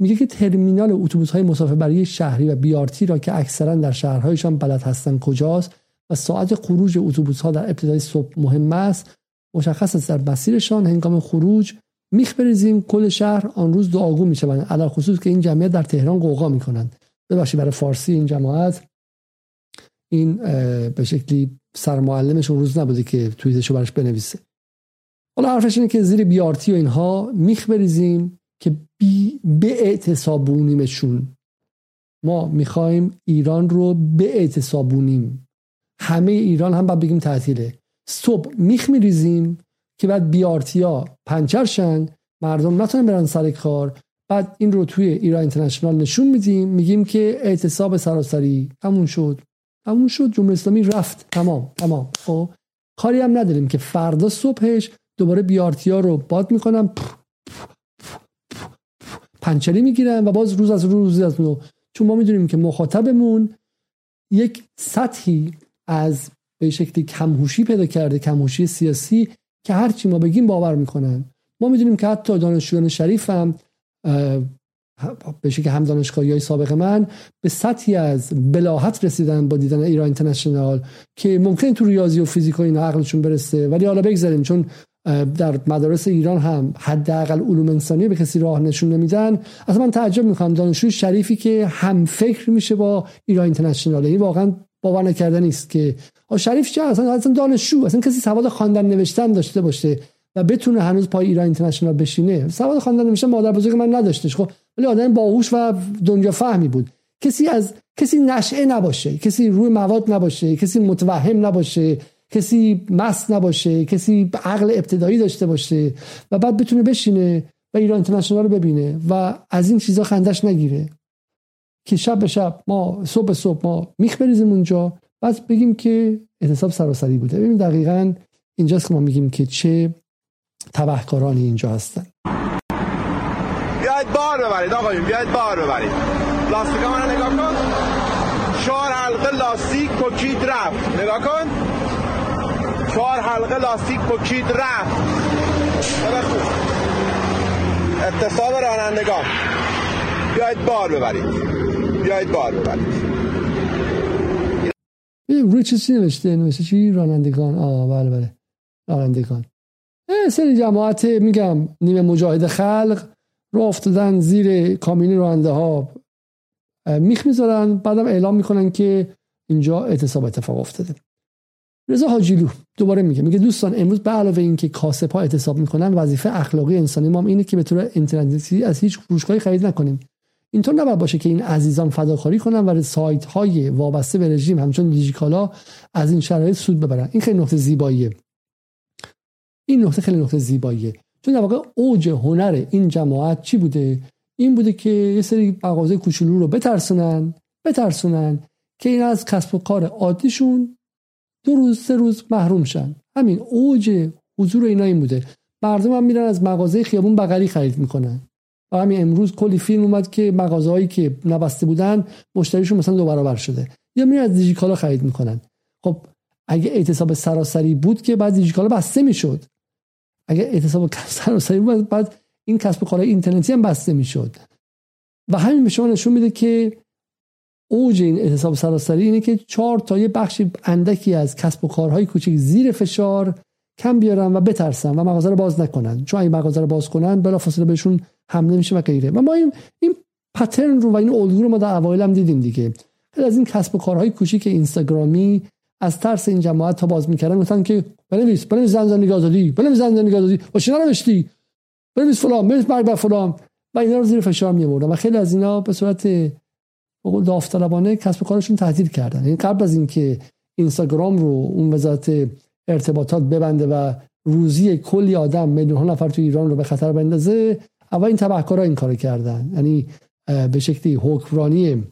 S1: میگه که ترمینال اتوبوس های مسافربری شهری و بیارتی را که اکثرا در شهرهایشان بلد هستن کجاست و ساعت خروج اتوبوس ها در ابتدای صبح مهم است. مشخص است در مسیرشان هنگام خروج میخ بریزیم. کل شهر آن روز دعاگو می‌شوند علا خصوص که این جمعیت در تهران قوقا می‌کنند. ببخشید برای فارسی این جماعت این به شکلی سرمعلمشون روز نبوده که توییتشو براش بنویسه. حالا حرفش اینه که زیر بیارتی و اینها میخ بریزیم که بی به اعتصابونیمشون. ما می‌خوایم ایران رو به اعتصابونیم. همه ایران هم باید بگیم تعطیله. صبح میخ میریزیم که بعد بیارتیا پنچر شن مردم نتونن برن سر کار. بعد این رو توی ایران اینترنشنال نشون میدیم میگیم که اعتصاب سراسری تموم شد. تموم شد جمهوری اسلامی رفت. تمام تمام. خب کاری هم نداریم که فردا صبحش دوباره بیارتیا رو باد می‌کنم پنچری می‌گیرن و باز روز از روز از نو چون ما می‌دونیم که مخاطبمون یک سطحی از به شکلی کمهوشی پیدا کرده کمهوشی سیاسی که هرچی ما بگیم باور می‌کنن. ما می‌دونیم که حتی دانشجویان شریف هم به شکل هم دانشگاهی های سابق من به سطحی از بلاحت رسیدن با دیدن ایران اینترنشنال که ممکن تو ریاضی و فیزیک و اینا عقلشون برسه. ولی حالا بگذاریم چون در مدارس ایران هم حداقل علوم انسانی به کسی راه نشون نمیدن. اصلا من تعجب می‌کنم دانشجوی شریفی که هم فکر میشه با ایران اینترنشنال. این واقعا باور نکردنی نیست که شریف چه؟ اصلا اصلا دانشجو اصلا کسی سواد خواندن نوشتن داشته باشه. و بتونه هنوز پای ایران اینترنشنال بشینه. سواد خواندن نوشتن مادر بزرگ من نداشتش خب. ولی آدم باهوش و دنیا فهمی بود. کسی از کسی نشعه نباشه کسی روی مواد نباشه کسی متوهم نباشه کسی مست نباشه کسی عقل ابتدایی داشته باشه و بعد بتونه بشینه و ایران اینترنشنال رو ببینه و از این چیزا خندش نگیره. که شب به شب ما صبح به صبح ما میخ بریزیم اونجا بعد بگیم که اعتصاب سراسری بوده. ببین دقیقا اینجاست که ما میگیم که چه تبهکارانی اینجا هستن.
S2: بیاید بار ببرید آقایون بیاید بار ببرید. لاستیک من نگاه کن. چهار حلقه لاستیک پکید رفت. نگاه کن. چهار حلقه لاستیک پکید رفت. اقتصاب رانندگان. بیاید بار ببرید. بیاید بار ببرید.
S1: روی چیزی نوشته نوشته چی؟ رانندگان. آه بله بله. رانندگان. سری جماعت میگم نیمه مجاهد خلق رو افتادن زیر کامینی راننده ها میخ می‌ذارن بعدم اعلام می‌کنن که اینجا اعتصاب اتفاق افتاده. رضا حاجیلو دوباره میگه میگه دوستان امروز به علاوه اینکه کاسب ها اعتصاب می‌کنن وظیفه اخلاقی انسانی ما اینه که به طور اینترنتی از هیچ فروشگاهی خرید نکنیم. اینطور نباید باشه که این عزیزان فداکاری کنن و سایت های وابسته به رژیم همچون دیجیکالا از این شرایط سود ببرن. این خیلی نقطه زیباییه. این نقطه خیلی نقطه زیباییه. چون در واقع اوج هنر این جماعت چی بوده؟ این بوده که یه سری مغازه کوچولو رو بترسونن بترسونن که این از کسب و کار عادیشون دو روز سه روز محروم شن. همین اوج حضور اینا این بوده. مردم هم میرن از مغازه خیابون بغلی خرید می‌کنن. و همین امروز کلی فیلم اومد که مغازه هایی که نبسته بودن مشتریشون مثلا دو برابر شده. یا میرن از دیجیکالا خرید می‌کنن. خب اگه اعتصاب سراسری بود که بعد دیجیکالا بسته می‌شد. اگه اعتصاب سراسری بود بعد این کسب و کارهای اینترنتی هم بسته می‌شد. و همین به شما نشون میده که اوج این اعتصاب سراسری اینه که چهار تا یه بخش اندکی از کسب و کارهای کوچک زیر فشار کم بیارن و بترسن و مغازه رو باز نکنن. چون اگه مغازه رو باز کنن بلافاصله بهشون حمله میشه و غیره. و ما این این پترن رو و این الگو رو ما در اوایل هم دیدیم دیگه. از این کسب و کارهای کوچیک اینستاگرامی از ترس این جماعت تا باز می‌کردن گفتن که بنویس بنویس زن زندگی آزادی بنویس زن زندگی آزادی باشه ننوشتی؟ بنویس فلان بنویس مرگ بر فلان. و اینا رو زیر فشار می و خیلی از اینا به صورت بقول داوطلبانه کسب کارشون تهدید کردن. یعنی قبل از اینکه اینستاگرام رو اون وزارت ارتباطات ببنده و روزی کلی آدم میلیون ها نفر تو ایران رو به خطر بندازه اول این تبهکارا این کار کردن. یعنی به شکلی حکمرانی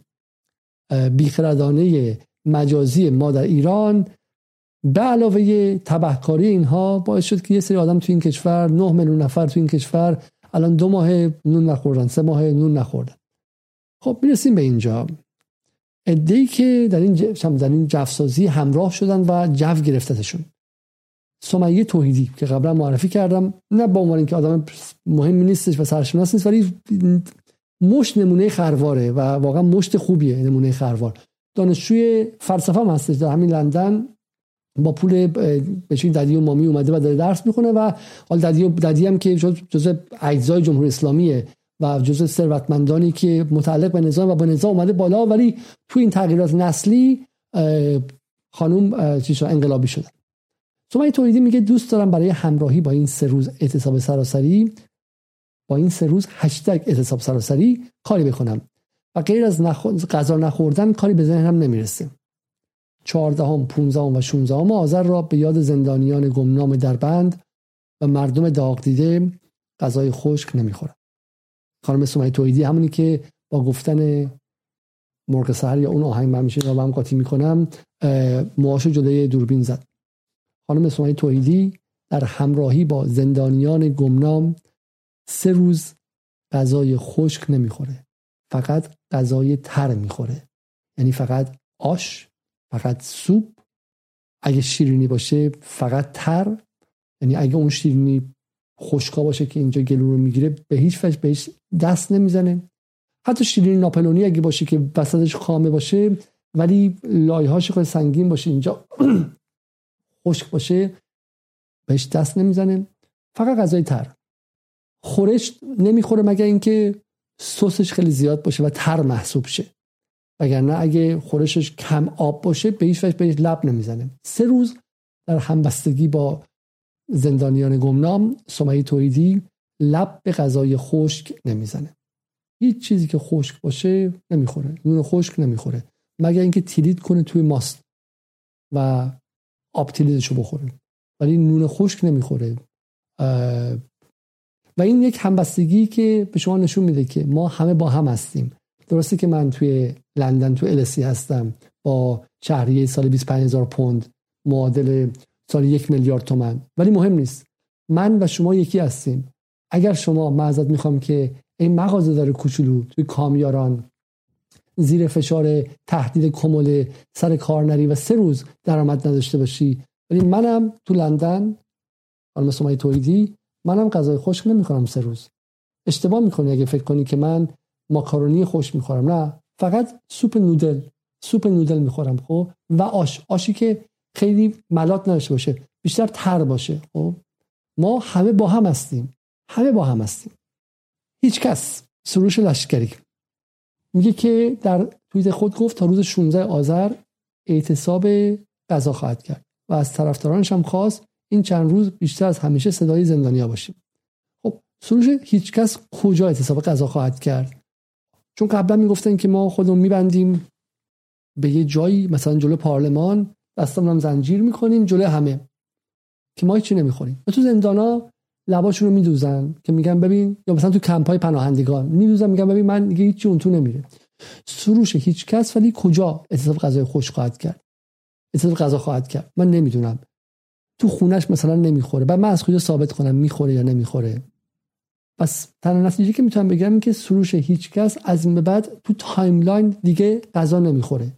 S1: بیخردانه مجازی ما در ایران. به علاوه تبهکاری اینها باعث شد که یه سری آدم تو این کشور نه میلیون نفر تو این کشور الان دو ماه نون نخوردن سه ماه نون نخوردن. خب می‌رسیم به اینجا. ادهی که در این, در این جفسازی همراه شدن و جو گرفتتشون. سمیه توحیدی که قبلا معرفی کردم نه با عنوان اینکه آدم مهمی نیستش و سرشناس نیست ولی مشت نمونه خرواره و واقعا مشت خوبیه نمونه خروار. دانشجوی فلسفه هم هستش در همین لندن. با پول بهش ددی و مامی اومده و داره درس می‌خونه و حال ددی و ددی هم که جزء اجزای جمهوری اسلامیه و جزء ثروتمندانی که متعلق به نظام و با نظام اومده بالا ولی تو این تغییرات نسلی خانوم چیز انقلابی شده سمیه توحیدی میگه دوست دارم برای همراهی با این سه روز اعتصاب سراسری با این سه روز هشتگ اعتصاب سراسری کاری بکنم. و غیر از غذا نخوردن کاری به ذهنم نمی‌رسه. چهاردهم، پونزدهم و شونزدهم آذر را به یاد زندانیان گمنام در بند و مردم داغ دیده غذای خشک نمی‌خورم. خانم سمیه توحیدی همونی که با گفتن مرغ سهر یا اون آهنگ من میشه با هم قاطی می‌کنم موهاشو جلوی دوربین زد. خانم سمیه توحیدی در همراهی با زندانیان گمنام سه روز غذای خشک نمی‌خوره. فقط غذای تر می‌خوره. یعنی فقط آش فقط سوپ. اگه شیرینی باشه فقط تر. یعنی اگه اون شیرینی خشکا باشه که اینجا گلو رو می‌گیره به هیچ وجه بهش دست نمی‌زنه. حتی شیرینی ناپلونی اگه باشه که وسطش خامه باشه ولی لایهاش خیلی سنگین باشه اینجا *clears throat* خشک باشه بهش دست نمی‌زنه. فقط غذای تر. خورش نمی‌خوره مگر اینکه سسش خیلی زیاد باشه و تر محسوب شه. وگرنه اگه خورشش کم آب باشه به هیچ وجه بهش لب نمی‌زنه. سه روز در همبستگی با زندانیان گمنام سمیه تویدی لب به غذای خشک نمی‌زنه. هیچ چیزی که خشک باشه نمی‌خوره. نون خشک نمی‌خوره. مگر اینکه تیلید کنه توی ماست و آب تیلیدشو بخوره. ولی نون خشک نمی‌خوره. و این یک همبستگی که به شما نشون میده که ما همه با هم هستیم. درسته که من توی لندن توی السی هستم. با شهریه سال 25 هزار پوند معادل سال یک میلیارد تومن. ولی مهم نیست. من و شما یکی هستیم. اگر شما معذت می‌خوام که این مغازه داره کوچولو توی کامیاران زیر فشار تهدید کمول سر کار نری و سه روز درآمد نداشته باشی. ولی منم تو لندن خانم سمیه تولیدی منم غذای خشک نمی‌خورم سه روز. اشتباه می‌کنی اگه فکر کنی که من ماکارونی خوش می‌خورم. نه فقط سوپ نودل. سوپ نودل می‌خورم خب؟ و آش. آشی که خیلی ملات نداشته باشه بیشتر تر باشه خب؟ ما همه با هم هستیم. همه با هم هستیم. هیچ کس. سروش لشکری. میگه که در توییت خود گفت تا روز 16 آذر اعتصاب غذا خواهد کرد. و از طرفدارانش هم خواست این چند روز بیشتر از همیشه صدای زندانیا باشیم. خب سروش هیچکس کجا اعتصاب غذا خواهد کرد؟ چون قبلا می‌گفتن که ما خودمون میبندیم به یه جایی مثلا جلو پارلمان دستمون هم زنجیر می‌کنیم جلو همه. که ما هیچی نمی‌خوریم. تو زندانا لباشون رو میدوزن که میگن ببین یا مثلا تو کمپای پناهندگان میدوزن میگن ببین من دیگه هیچی اون تو نمیره. سروش هیچ کس ولی کجا اعتصاب غذای خشک خواهد کرد؟ اعتصاب غذا خواهد کرد. من نمی‌دونم. تو خونش مثلا نمی‌خوره. بعد من از کجا ثابت کنم می‌خوره یا نمی‌خوره. پس تنها نتیجه که می‌تونم بگم این که سروش هیچ کس از به بعد تو timeline دیگه غذا نمی‌خوره.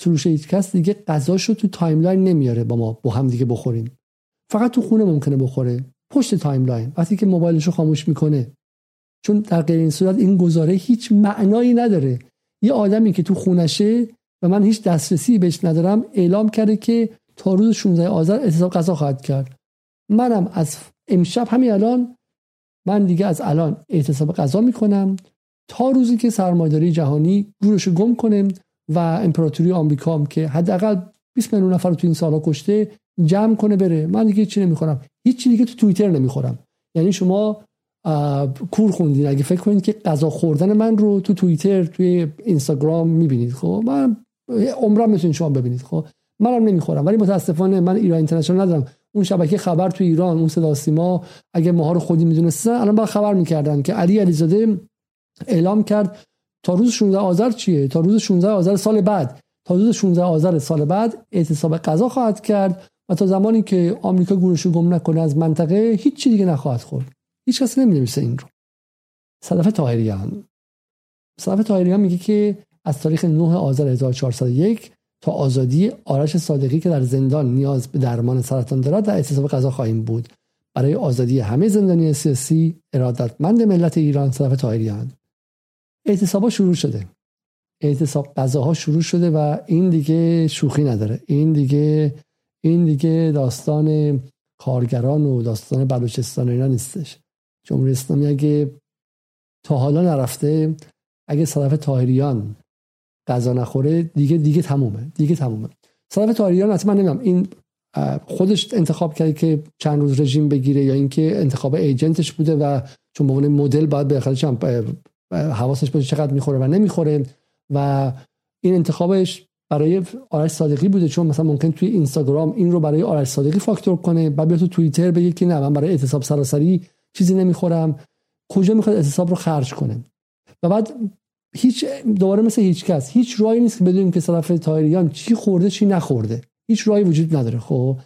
S1: سروش هیچ کس دیگه غذاشو تو timeline نمیاره با ما با هم دیگه بخوریم. فقط تو خونه ممکنه بخوره. پشت timeline. وقتی که موبایلش رو خاموش می‌کنه. چون در غیر این صورت این گزاره هیچ معنایی نداره. یه آدمی که تو خونشه و من هیچ دسترسی بهش ندارم اعلام کرده که تا روز 16 آذر اعتصاب غذا خواهد کرد. منم از امشب همین الان من دیگه از الان اعتصاب غذا می‌کنم. تا روزی که سرمایه‌داری جهانی گورش گم کنه و امپراتوری آمریکا هم که حداقل 20 میلیون نفر رو تو این سالا کشته جمع کنه بره. من دیگه چی نمی‌خورم. هیچ دیگه تو توییتر نمی‌خورم. یعنی شما کور خوندین. اگه فکر کنید که غذا خوردن من رو تو توییتر توی اینستاگرام می‌بینید خب؟ من عمرم می‌تونید شما ببینید خب؟ منم نمی‌خورم ولی متاسفانه من ایران اینترنشنال ندارم. اون شبکه خبر تو ایران اون صدا سیما اگه ماها رو خودی می‌دونستن الان با خبر می‌کردن که علی علیزاده اعلام کرد تا روز 16 آذر چیه؟ تا روز 16 آذر سال بعد. تا روز 16 آذر سال بعد اعتصاب غذا خواهد کرد و تا زمانی که آمریکا گورشو گم نکنه از منطقه هیچ چی دیگه نخواهد خورد. هیچ کس نمی‌نویسه این رو. صدف طاهریان. صدف طاهریان میگه که از تاریخ 9 آذر 1401 تا آزادی آرش صادقی که در زندان نیاز به درمان سرطان دارد در اعتصاب غذا خواهیم بود. برای آزادی همه زندانی سیاسی ارادتمند ملت ایران صدف طاهریان. اعتصابا شروع شده. اعتصاب غذاها شروع شده و این دیگه شوخی نداره. این دیگه این دیگه داستان کارگران و داستان بلوچستان و اینا نیستش. جمهوری اسلامی اگه تا حالا نرفته اگه صدف تاهریان غذا نخوره دیگه دیگه تمومه دیگه تمومه. صدف تاهریان اصلا من نمی‌دونم این خودش انتخاب کرده که چند روز رژیم بگیره یا اینکه انتخاب ایجنتش بوده و چون به مدل باید به حواسش باشه چقدر می‌خوره و نمی‌خوره و این انتخابش برای آرش صادقی بوده چون مثلا ممکن توی اینستاگرام این رو برای آرش صادقی فاکتور کنه بعد بیاد تو توییتر بگه که نه من برای اعتصاب سراسری چیزی نمی‌خورم. کجا می‌خواد اعتصاب رو خرج کنه؟ و بعد هیچ دوباره مثل هیچ کس هیچ راهی نیست که بدونیم که طرف تایریان چی خورده چی نخورده. هیچ راهی وجود نداره خب؟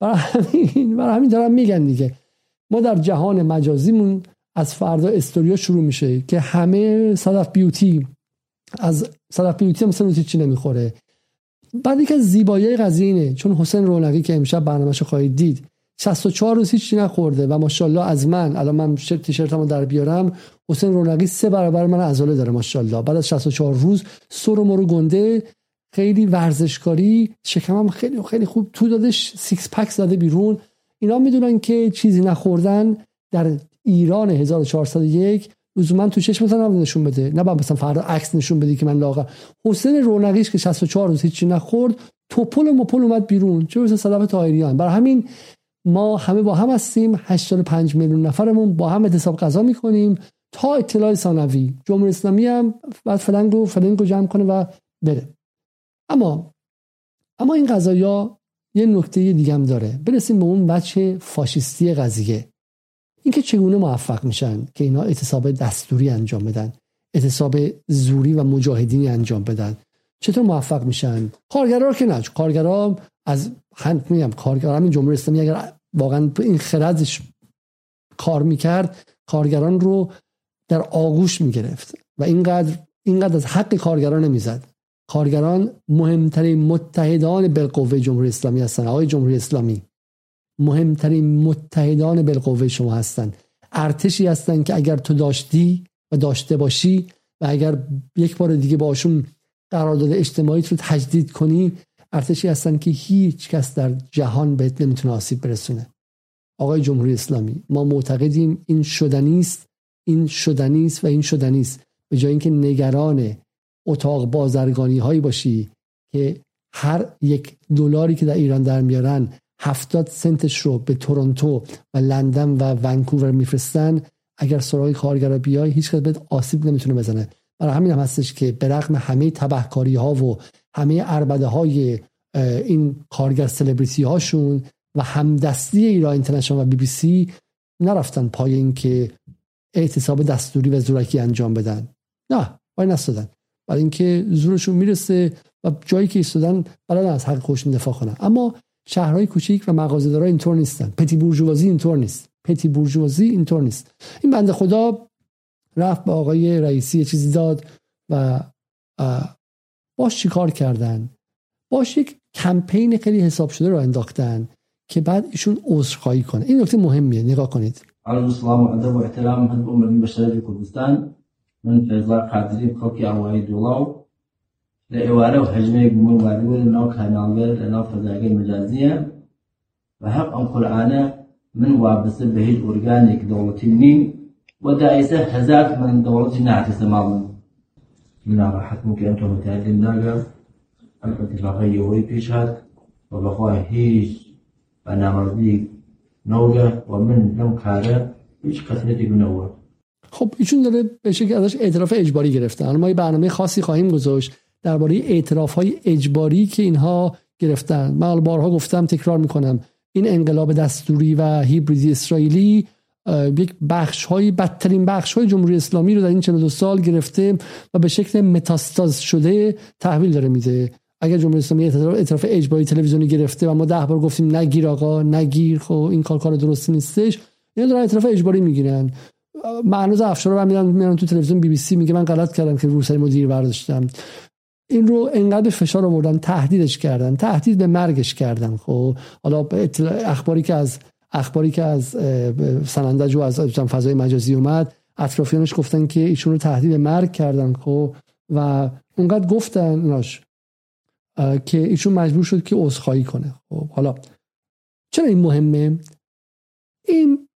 S1: برای همین برای همین دارم میگن دیگه. ما در جهان مجازیمون از فردا استوریا شروع میشه که همه صدف بیوتی از صدف بیوتی مثلا چی نمی‌خوره. بعد یکی از زیبایی قضیه چون حسین رونقی که امشب برنامه‌ش خواهید دید 64 روز هیچی نخورده و ماشاءالله از من الان من تیشرتمو در بیارم حسین رونقی سه برابر من عضله داره ماشاءالله. بعد از 64 روز سر و مرو گنده خیلی ورزشکاری شکمم خیلی خیلی خوب. تو دادش سیکس پک زده بیرون. اینا می‌دونن که چیزی نخوردن در ایران 1401 لزوما تو چشم مثلا نشون بده. نه بعد مثلا فردا عکس نشون بده که من لاغر حسین رونقیش که 64 روز هیچی نخورد توپل و مپل اومد بیرون. چه مثل صدف طاهریان برای همین ما همه با هم هستیم. 85 میلیون نفرمون با هم اعتصاب غذا می‌کنیم. تا اطلاع ثانوی. جمهوری اسلامی هم بعد فلنگ و فلنگ رو جمع کنه و بره. اما اما این قضایا یه نکته دیگه هم داره. برسیم به اون بچه فاشیستی قضیه. اینکه چگونه موفق میشن که اینا اعتصاب دستوری انجام بدن اعتصاب زوری و مجاهدینی انجام بدن. چطور موفق میشن؟ کارگرا که نه. کارگرا از هم میگم کارگرا همین جمهوری اسلامی اگر واقعا این خردش کار می‌کرد کارگران رو در آغوش می‌گرفت و اینقدر اینقدر از حق کارگران نمی‌زد. کارگران مهمترین متحدان بالقوه جمهوری اسلامی هستن آقای جمهوری اسلامی مهمترین متحدان بالقوه شما هستند. ارتشی هستند که اگر تو داشتی و داشته باشی و اگر یک بار دیگه باشون قرارداد اجتماعی رو تجدید کنی ارتشی هستند که هیچ کس در جهان بهت نمی‌تونه آسیب برسونه. آقای جمهوری اسلامی ما معتقدیم این شدنی است این شدنی است و این شدنی است. به جای اینکه نگران اتاق بازرگانی هایی باشی که هر یک دلاری که در ایران در میارن هفتاد سنتش رو به تورنتو و لندن و ونکوور میفرستن اگر سراغ کارگر بیای هیچ کس بهت آسیب نمی‌تونه بزنه. برای همین هم هستش که به رغم همه تبهکاری ها و همه عربده های این کارگر سلبریتی هاشون و همدستی ایران اینترنشنال و بی بی سی نرفتن پای این که اعتصاب دستوری و زورکی انجام بدن. نه وای نستادن. برای اینکه زورشون می‌رسه و جایی که ایستادن برای از حق خودشون دفاع کنن. اما شهرهای کوچیک و مغازه‌دارا اینطور نیستن. پتی بورژوازی اینطور نیست. پتی بورژوازی اینطور نیست. این بنده خدا رفت به آقای رئیسی چیزی داد و باش چیکار کردن؟ باش یک کمپین خیلی حساب شده رو انداختن که بعد ایشون عذرخواهی کنه. این نکته مهمیه. نگاه کنید.
S3: أرجو السلام وأدب واحترام هذه الأمة البشرية في كردستان من فيضاء قادرين خلقي أوائد الله لإوارة وحجمي بمون واردوه لناو كانالغير لناو فضاقي مجازية. وحق أن قرآن من وابسة بهيج أورغانيك دولتي نين ودائسة هزات من دولتي نعتي سماوين من راحت راحتكم كأنتم متعلم داقا الاتفاقية وي بيشات وبخواه هيج بنامرزيك نوگه و من لم کاره هیچ قسمتی
S1: خب ایشون داره به شکل ازش اعتراف اجباری گرفتن ما یه برنامه خاصی خواهیم گذاشت درباره اعتراف های اجباری که اینها گرفتن. من بارها گفتم تکرار می‌کنم. این انقلاب دستوری و هیبریدی اسرائیلی یک بخش های بدترین بخش های جمهوری اسلامی رو در این 42 سال گرفته و به شکل متاستاز شده تحویل داره میده. اگر جمهوری اسلامی اطراف اجباری تلویزیونی گرفته و ما ده بار گفتیم نگیر آقا نگیر خب این کار کار درستی نیستش اینا دارن اطراف اجباری می‌گیرن. معنوز افشار رو میرن میرن تو تلویزیون بی بی سی میگه من غلط کردم که روسری مدیر برداشتم. این رو انقدر فشار آوردن تهدیدش کردن تهدید به مرگش کردن خب. حالا اخباری که از اخباری که از سنندج و از فضای مجازی اومد اطرافیانش گفتن که ایشون رو تهدید مرگ کردن خب. و اونقدر گفتن ناش که ایشون مجبور شد که عذرخواهی کنه. خب حالا چرا این مهمه؟ این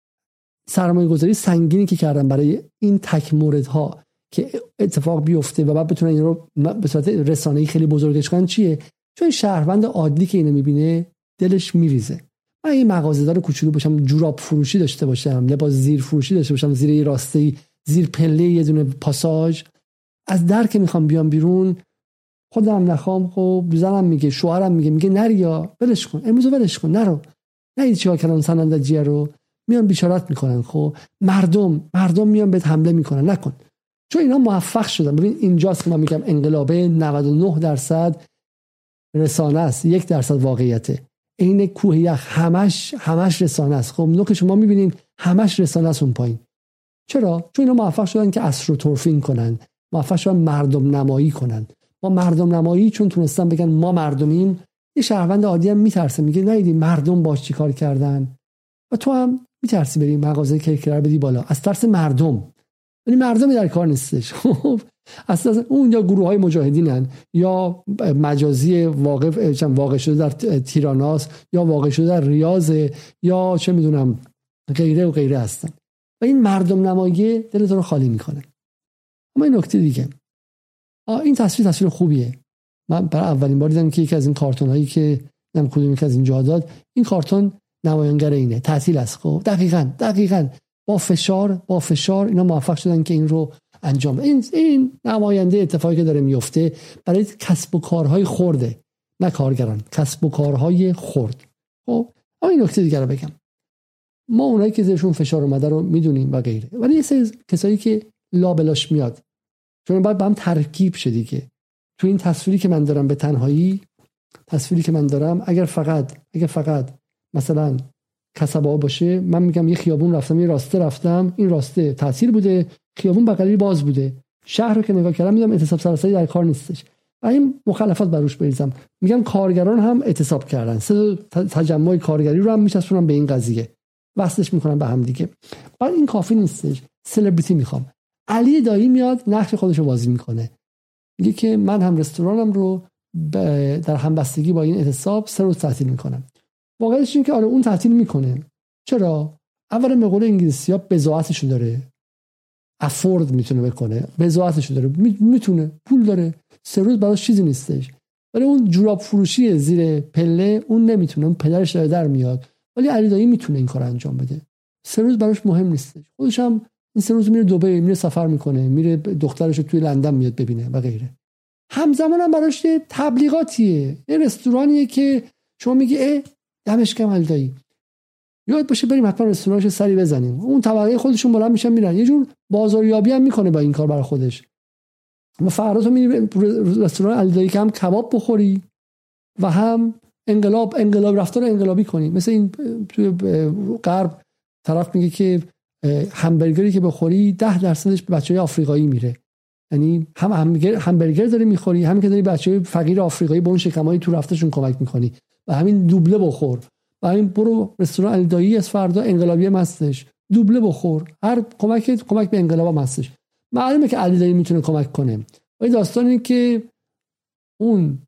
S1: سرمایه گذاری سنگینی که کردن برای این تک مورد ها که اتفاق بیفته و بعد بتونن این رو به صورت رسانه‌ای خیلی بزرگش کنن چیه؟ چون شهروند عادی که اینو می‌بینه دلش میریزه. من این مغازه‌دار کوچولو باشم جوراب فروشی داشته باشم لباس زیر فروشی داشته باشم زیر یه راسته زیر پله یه دونه پاساژ از در که می‌خوام بیام بیرون خودم نخوام خب زنم میگه شوهرم میگه میگه نریا ولش کن امروز ولش کن نرو. نه چیکار کردن سنندجیه رو. میان بیچارت می‌کنن خب. مردم مردم میان بهت حمله می‌کنن نکن. چون اینا موفق شدن. ببین اینجاست که من میگم انقلابه 99 درصد رسانه است یک درصد واقعیته. عین کوه یخ همش همش رسانه است. خب نوک شما می‌بینین همش رسانه است اون پایین. چرا؟ چون اینا موفق شدن که اسروتورفین کنن موفق شدن مردم نمایی کنن. ما مردم نمایی چون تونستن بگن ما مردمیم. یه شهروند عادی هم میترسه میگه نیدی مردم باش چیکار کردن؟ و تو هم میترسی بری مغازه کرکر بدی بالا. از ترس مردم. یعنی مردمی در کار نیستش. خب اصلا اون یا گروه های مجاهدینن. یا مجازی واقع واقع شده در تیراناس یا واقع شده در ریاض یا چه می‌دونم غیره و غیره هستن. و این مردم نمایی دلتون رو خالی می‌کنه. اما این نکته دیگه. این تصویر تصویر خوبیه. من برای اولین بار دیدم که یکی از این کارتون هایی که نم کدوم که از اینجا داد این کارتون نمایانگر اینه تعطیل است. خب دقیقا دقیقا. با فشار با فشار اینا موفق شدن که این رو انجام این این نماینده اتفاقی که داره میفته برای کسب و کارهای خورده نه کارگران کسب و کارهای خرد. خب اما این نکته دیگر رو بگم. ما اونایی که زیرشون فشار اومده رو می‌دونیم و غیره. ولی یه سری کسایی که لابلاش میاد چون باید با هم ترکیب شدی که تو این تصویری که من دارم به تنهایی تصویری که من دارم اگر فقط اگر فقط مثلا کسبا باشه من میگم یه خیابون رفتم یه راسته رفتم این راسته تاثیر بوده خیابون بغلی باز بوده. شهر رو که نگاه کردم میگم اعتصاب سراسری در کار نیستش. و این مخالفات بروش بریزم. میگم کارگران هم اعتصاب کردن. سه تجمع کارگری رو هم میچسبونم به این قضیه. وصلش می‌کنم به هم دیگه. بعد این کافی نیستش. سلبریتی می‌خوام. علی دایی میاد نقش خودش رو بازی می‌کنه. میگه که من هم رستورانم رو در همبستگی با این اعتصاب سه روز تعطیل می‌کنم. واقعیتش این که آره اون تعطیل می‌کنه. چرا؟ اول مقوله انگلیسی ها بزاعتشو داره افورد می‌تونه بکنه. بزاعتشو داره. می‌تونه. پول داره. سه روز براش چیزی نیستش. ولی اون جوراب فروشی زیر پله اون نمی‌تونه. اون پدرش داره در میاد. ولی علی دایی می‌تونه این کار انجام بده. سه روز براش مهم نیستش. خودش هم این سه روز میره دبی میره سفر می‌کنه میره دخترش رو توی لندن میاد ببینه و غیره. همزمان هم براش تبلیغاتیه یه رستورانیه که شما میگی اه دمش کم دایی یاد باشه بریم حتما رستورانش سری بزنیم. اون طبقه خودشون بلند میشن میرن. یه جور بازاریابی هم می‌کنه با این کار برای خودش. و فردا تو میری رستوران علیدایی که هم کباب بخوری و هم انقلاب انقلاب رفتار انقلابی کنی. مثل این توی غرب طرف میگه که همبرگری که بخوری ده درصدش به بچه های آفریقایی میره. یعنی هم همبرگر داری می‌خوری همین که داری بچه فقیر آفریقایی به اون شکمای تو رفتشون کمک می‌کنی. و همین دوبله بخور. و همین برو رستوران الدایی از فردا انقلابی مستش دوبله بخور. هر کمک کمک به انقلاب مستش معلومه که علی می‌تونه کمک کنه. و داستانی که اون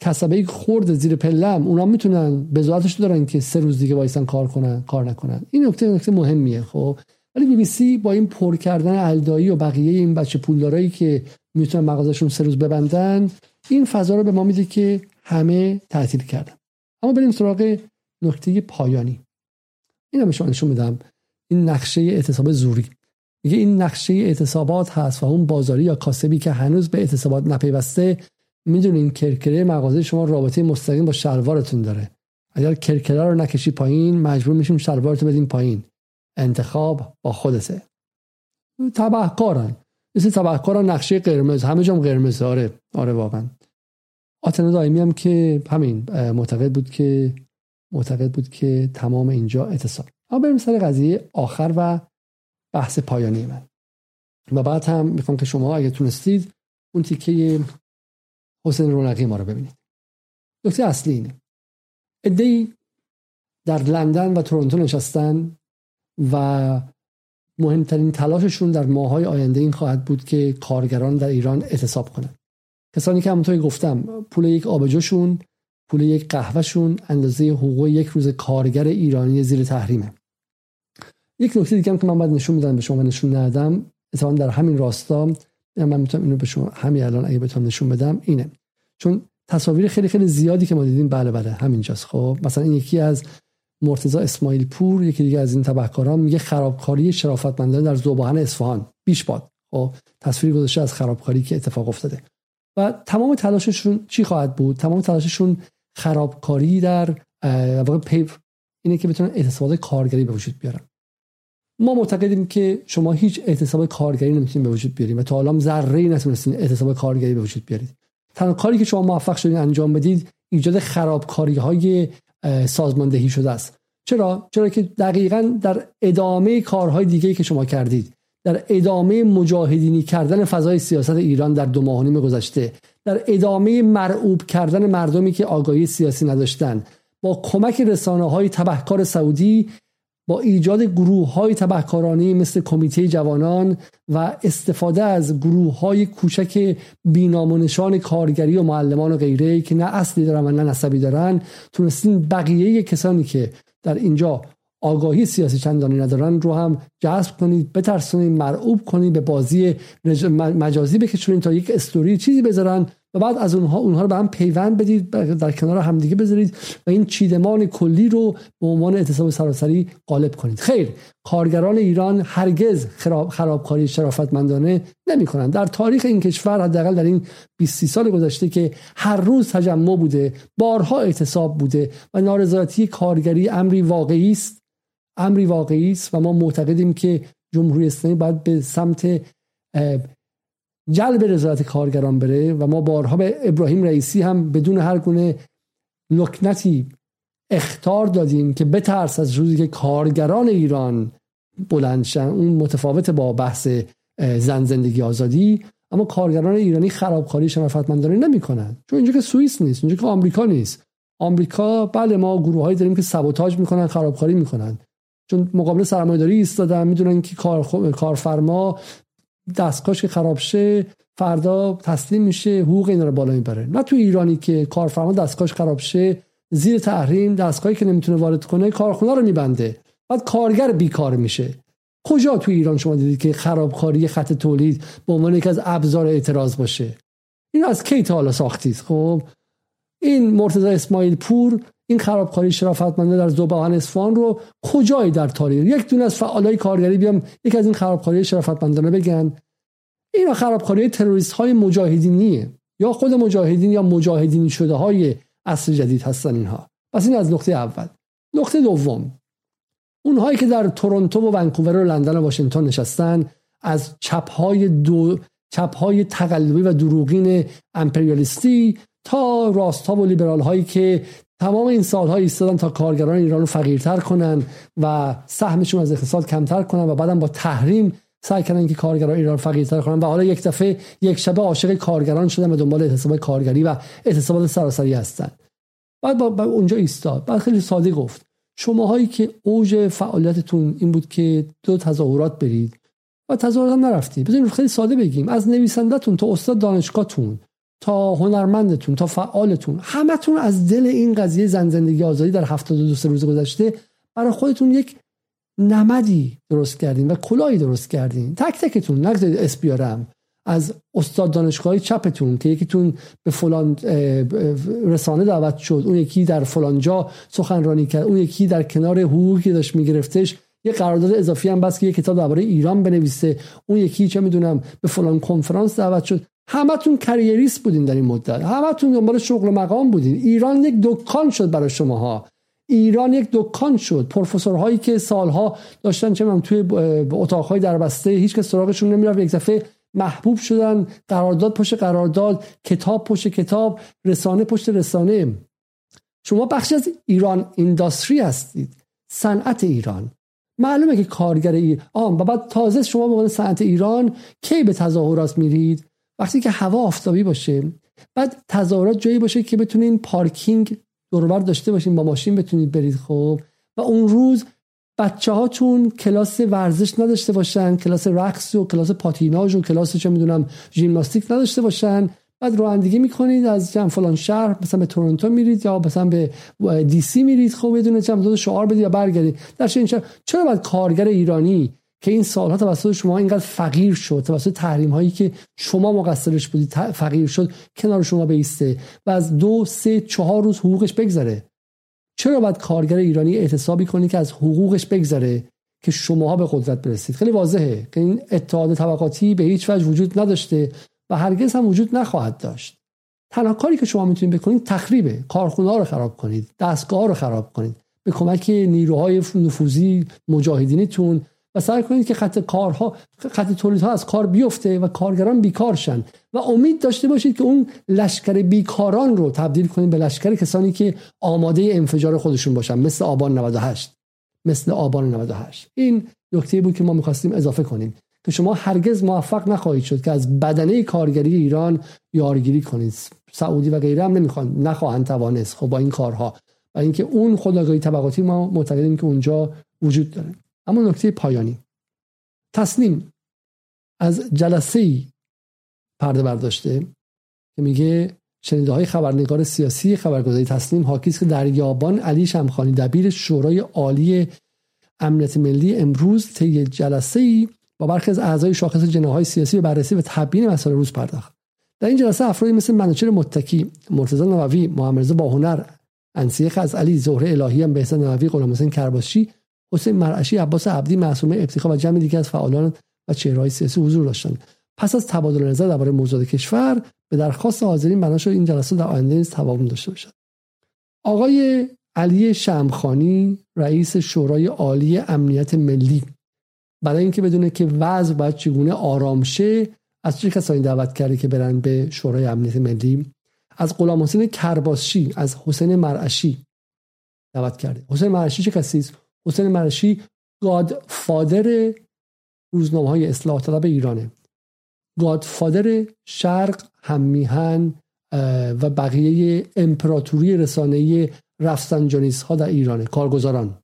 S1: کسبه خورد زیر پلم اونا می‌تونن بذاتش دارن که سه روز دیگه وایسن کار کنن کار نکنن. این نکته نکته مهمیه خب. ولی بی بی سی با این پر کردن الدایی و بقیه این بچه پولدارایی که می‌تونن مغازشون سه روز ببندن این فضا رو به ما میده که همه تعطیل کردن. اما بریم سراغ نکته پایانی. این هم شما نشون میدم. این نقشه اعتصاب زوری. میگه این نقشه اعتصابات هست و اون بازاری یا کاسبی که هنوز به اعتصابات نپیوسته می‌دونین کرکره مغازه شما رابطه مستقیم با شلوارتون داره. اگر کرکره رو نکشی پایین مجبور میشیم شلوارتو بدیم پایین. انتخاب با خودته. تبهکارن. مثل تبهکاران نقشه قرمز. همه جام قرمز آره. آره واقعا. آتنا دائمی هم که همین معتقد بود که معتقد بود که تمام اینجا اعتصاب اما بریم سر قضیه آخر و بحث پایانی من. و بعد هم می‌خوام که شما اگه تونستید اون تیکه حسین رونقی ما رو ببینید. نکته اصلی اینه. ادهی در لندن و تورنتو نشستن و مهمترین تلاششون در ماهای آینده این خواهد بود که کارگران در ایران اعتصاب کنند. کسانی که همونطوری گفتم پول یک آبجوشون پول یک قهوهشون اندازه حقوق یک روز کارگر ایرانی زیر تحریمه. یک نکته دیگه هم که من باید نشون میدم به شما نشون ندم اتفاقا در همین راستا من می‌تونم اینو به شما همین الان اگه بتونم نشون بدم اینه. چون تصاویر خیلی خیلی زیادی که ما دیدیم بله بله همینجاست. خب مثلا این یکی از مرتضی اسماعیل پور یکی دیگه از این تبهکاران میگه خرابکاری شرافتمندانه در زوباهن اصفهان. بیش باد. خب تصویری گذاشته از خرابکاری که اتفاق افتاده. و تمام تلاششون چی خواهد بود؟ تمام تلاششون خرابکاری در واقع پیپ اینه که بتونن اعتصابات کارگری به وجود بیارن. ما معتقدیم که شما هیچ اعتصاب کارگری نمی‌تونید به وجود بیارید و تا حالا ذره نتونستین اعتصاب کارگری به وجود بیارید. تنها کاری که شما موفق شدین انجام بدید ایجاد خرابکاری های سازماندهی شده است. چرا؟ چرا که دقیقا در ادامه کارهای دیگه که شما کردید در ادامه مجاهدینی کردن فضای سیاست ایران در دو ماه گذشته در ادامه مرعوب کردن مردمی که آگاهی سیاسی نداشتن با کمک رسانه های تبهکار سعودی با ایجاد گروه های تبهکارانه مثل کمیته جوانان و استفاده از گروه های کوچک بینامونشان کارگری و معلمان و غیره که نه اصلی دارن و نه نسبی دارن تونستین بقیه کسانی که در اینجا آگاهی سیاسی چندانی ندارن رو هم جذب کنید بترسونید مرعوب کنید به بازی مجازی بکشونید تا یک استوری چیزی بذارن و بعد از اونها اونها رو به هم پیوند بدید در کنار همدیگه بذارید و این چیدمان کلی رو به عنوان اعتصاب سراسری غالب کنید. خیر کارگران ایران هرگز خراب خرابکاری شرافتمندانه نمی‌کنند. در تاریخ این کشور حداقل در این 20 سال گذشته که هر روز تجمع بوده بارها اعتصاب بوده و نارضایتی کارگری امری واقعی است. امری واقعی است و ما معتقدیم که جمهوری اسلامی باید به سمت جلب رضایت کارگران بره و ما بارها به ابراهیم رئیسی هم بدون هر گونه لکنتی اختار دادیم که بترس از روزی که کارگران ایران بلندشن اون متفاوت با بحث زن زندگی آزادی. اما کارگران ایرانی خرابکاری شرافتمندانه نمی‌کنن. چون اینجا که سوئیس نیست اینجا که آمریکا نیست. آمریکا بله ما گروه هایی داریم که سبوتاژ می‌کنن خرابکاری می‌کنن. چون مقابل سرمایه‌داری ایستادن می‌دونن که کار کارفرما دستگاهش که خراب شه فردا تسلیم میشه حقوق اینا رو بالا می‌بره. نه تو ایرانی که کارفرما دستگاهش خراب شه زیر تحریم دستگاهی که نمی‌تونه وارد کنه کارخونه رو میبنده. بعد کارگر بیکار میشه. کجا تو ایران شما دیدید که خرابکاری خط تولید به عنوان یکی از ابزار اعتراض باشه؟ این از کی تا حالا ساختید؟ خب این مرتضی اسماعیل پور این خرابکاری شرافتمنده در زوباهن اصفهان رو کجایی در تاریخ؟ یک دونه از فعالای کارگری بیام یک از این خرابکاری شرافتمندانه بگن. اینا خرابکاری تروریست های مجاهدینیه یا خود مجاهدین یا مجاهدینی شده های عصر جدید هستن اینها. پس این از نقطه اول. نقطه دوم. اونهایی که در تورنتو و ونکوور و لندن و واشنگتن نشستن از چپ های دو چپ های تقلبی و دروغین امپریالیستی تا راست ها و لیبرال هایی که تمام این سالها ایستادن تا کارگران ایران رو فقیرتر کنن و سهمشون از اقتصاد کمتر کنن و بعدم با تحریم سعی کردن که کارگران ایران فقیرتر کنن. و حالا یک دفعه یک شبه عاشق کارگران شدن و دنبال اعتصاب کارگری و اعتصابات سراسری هستن. بعد با, اونجا ایستاد. بعد خیلی ساده گفت. شماهایی که اوج فعالیتتون این بود که دو تظاهرات برید. و تظاهرات هم نرفتید. بذارید خیلی ساده بگیم. از نویسندهتون تا استاد دانشگاهتون. تا هنرمندتون تا فعالتون همتون از دل این قضیه زن زندگی آزادی در 72 سه روز گذشته برای خودتون یک نمدی درست کردین و کلاهی درست کردین. تک تکتون نگذارید اس بیارم از استاد دانشگاهی چپتون که یکیتون به فلان رسانه دعوت شد اون یکی در فلان جا سخنرانی کرد اون یکی در کنار حقوقی که داشت میگرفتش یه قرارداد اضافی هم بس که یه کتاب درباره ایران بنویسه اون یکی چه می‌دونم به فلان کنفرانس دعوت شد. همتون کریریست بودین در این مدت. همتون دنبال شغل و مقام بودین. ایران یک دکان شد برای شماها. ایران یک دکان شد. پروفسورهایی که سالها داشتن چه من توی اتاقهای دربسته هیچ کس سراغشون نمی‌رفت. یک دفعه محبوب شدن. قرارداد پشت قرارداد. کتاب پشت کتاب. رسانه پشت رسانه. شما بخشی از ایران اینداستری هستید. صنعت ایران. معلومه که کارگر ایران و بعد تازه شما به عنوان صنعت ایران کی به تظاهرات میرید؟ وقتی که هوا آفتابی باشه بعد تظاهرات جایی باشه که بتونین پارکینگ دوربر داشته باشین با ماشین بتونید برید خب؟ و اون روز بچه هاتون کلاس ورزش نداشته باشن کلاس رقص و کلاس پاتیناژ و کلاس چه می‌دونم ژیمناستیک نداشته باشن بعد رانندگی می‌کنید از جمع فلان شهر مثلا به تورنتو میرید یا مثلا به دی سی میرید خب؟ بدون چند دو شعار بدید یا برگردید. در این چرا باید کارگر ایرانی که این سالها توسط شما اینقدر فقیر شد توسط تحریم هایی که شما مقصرش بودید فقیر شد کنار شما بیسته و از دو سه چهار روز حقوقش بگذره. چرا باید کارگر ایرانی اعتصابی کنی که از حقوقش بگذره که شماها به قدرت برسید؟ خیلی واضحه که این اتحاد طبقاتی به هیچ وجه وجود نداشته و هرگز هم وجود نخواهد داشت. تنها کاری که شما می‌تونید بکنید تخریبه کارخونه رو خراب کنید دستگاه رو خراب کنید. به کمک نیروهای نفوذی مجاهدینتون و سعی کنید که خط کارها خط تولیدها از کار بیفته و کارگران بیکار شن. و امید داشته باشید که اون لشکر بیکاران رو تبدیل کنید به لشکر کسانی که آماده انفجار خودشون باشن مثل آبان 98 مثل آبان 98 این نکته بود که ما می‌خواستیم اضافه کنیم که شما هرگز موفق نخواهید شد که از بدنه کارگری ایران یارگیری کنید. سعودی و غیره هم نمی‌خوان نخواهند توانست. خب با این کارها. و اینکه اون خداگاهی طبقاتی ما معتقدیم که اونجا وجود داره. اما نکته پایانی. تصنیم از جلسه ای پرده برداشته که میگه شنیده های خبرنگار سیاسی خبرگزاری تصنیم حاکی که در یابان علی شمخانی دبیر شورای عالی امنیت ملی امروز طی جلسه ای با برخی از اعضای شاخص جناهای سیاسی به بررسی و تبیین مسائل روز پرداخت. در این جلسه افرادی مثل منوچهر متکی مرتضی نووی محمد با هنر انسیخ از علی زهره الهی هم بهزاد نووی غلام حسین کرباشی حسین مرعشی عباس عبدی معصومه ابتخا و جمع دیگه از فعالان و چهرهای سیاسی حضور داشتند. پس از تبادل نظر درباره موضوع کشور به درخواست حاضرین بنا شد این جلسه در آینده نیز توایم داشته باشد. آقای علی شمخانی رئیس شورای عالی امنیت ملی. برای اینکه بدونه که وضع باید چگونه آرام شه از چه کسانی دعوت کرده که برن به شورای امنیت ملی؟ از غلام حسین کرباسچی از حسین مرعشی دعوت کرده. حسین مرعشی چه کسی است؟ حسین مرعشی گادفادر روزنامه های اصلاح طلب ایرانه. گادفادر شرق هممیهن و بقیه امپراتوری رسانه رفسنجانیست ها در ایرانه. کارگزاران.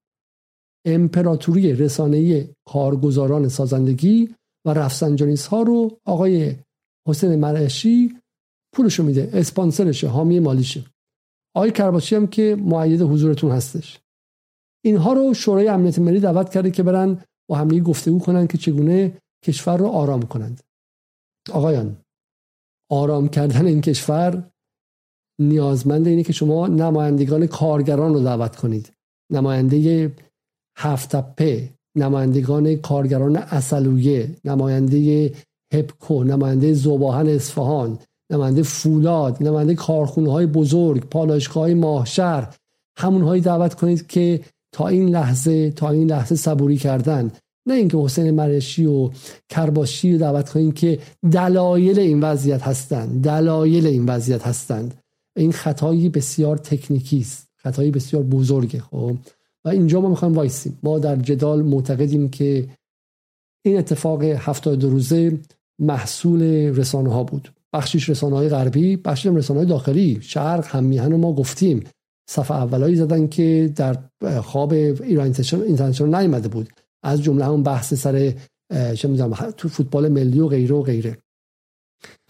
S1: امپراتوری رسانه کارگزاران سازندگی و رفسنجانیست ها رو آقای حسین مرعشی پولشو میده. اسپانسرشه حامی مالیشه. آقای کرباچی هم که معید حضورتون هستش. اینها رو شورای امنیت ملی دعوت کرده که برن با همدیگه گفتگو کنن که چگونه کشور رو آرام کنند. آقایان آرام کردن این کشور نیازمند اینه که شما نمایندگان کارگران رو دعوت کنید. نماینده هفتپه نمایندگان کارگران اصلویه نماینده هپکو نماینده زوباهن اصفهان نماینده فولاد نماینده کارخونه های بزرگ پالایشگاه های ماهشر همونهایی دعوت کنید که تا این لحظه تا این لحظه صبوری کردن. نه اینکه حسین مرشی و کرباشی رو دعوت کنید که دلایل این وضعیت هستند. دلایل این وضعیت هستند. این خطایی بسیار تکنیکی است. خطایی بسیار بزرگه خب؟ و اینجا ما می‌خوایم وایسیم. ما در جدال معتقدیم که این اتفاق 72 روزه محصول رسانه ها بود. بخشیش رسانه های غربی بخشیش رسانه های داخلی. شرق هم میهن ما گفتیم. صفحه اولایی زدن که در خواب ایران اینترنشنال نیامده بود. از جمله همون بحث سر چه تو فوتبال ملی و غیره و غیره.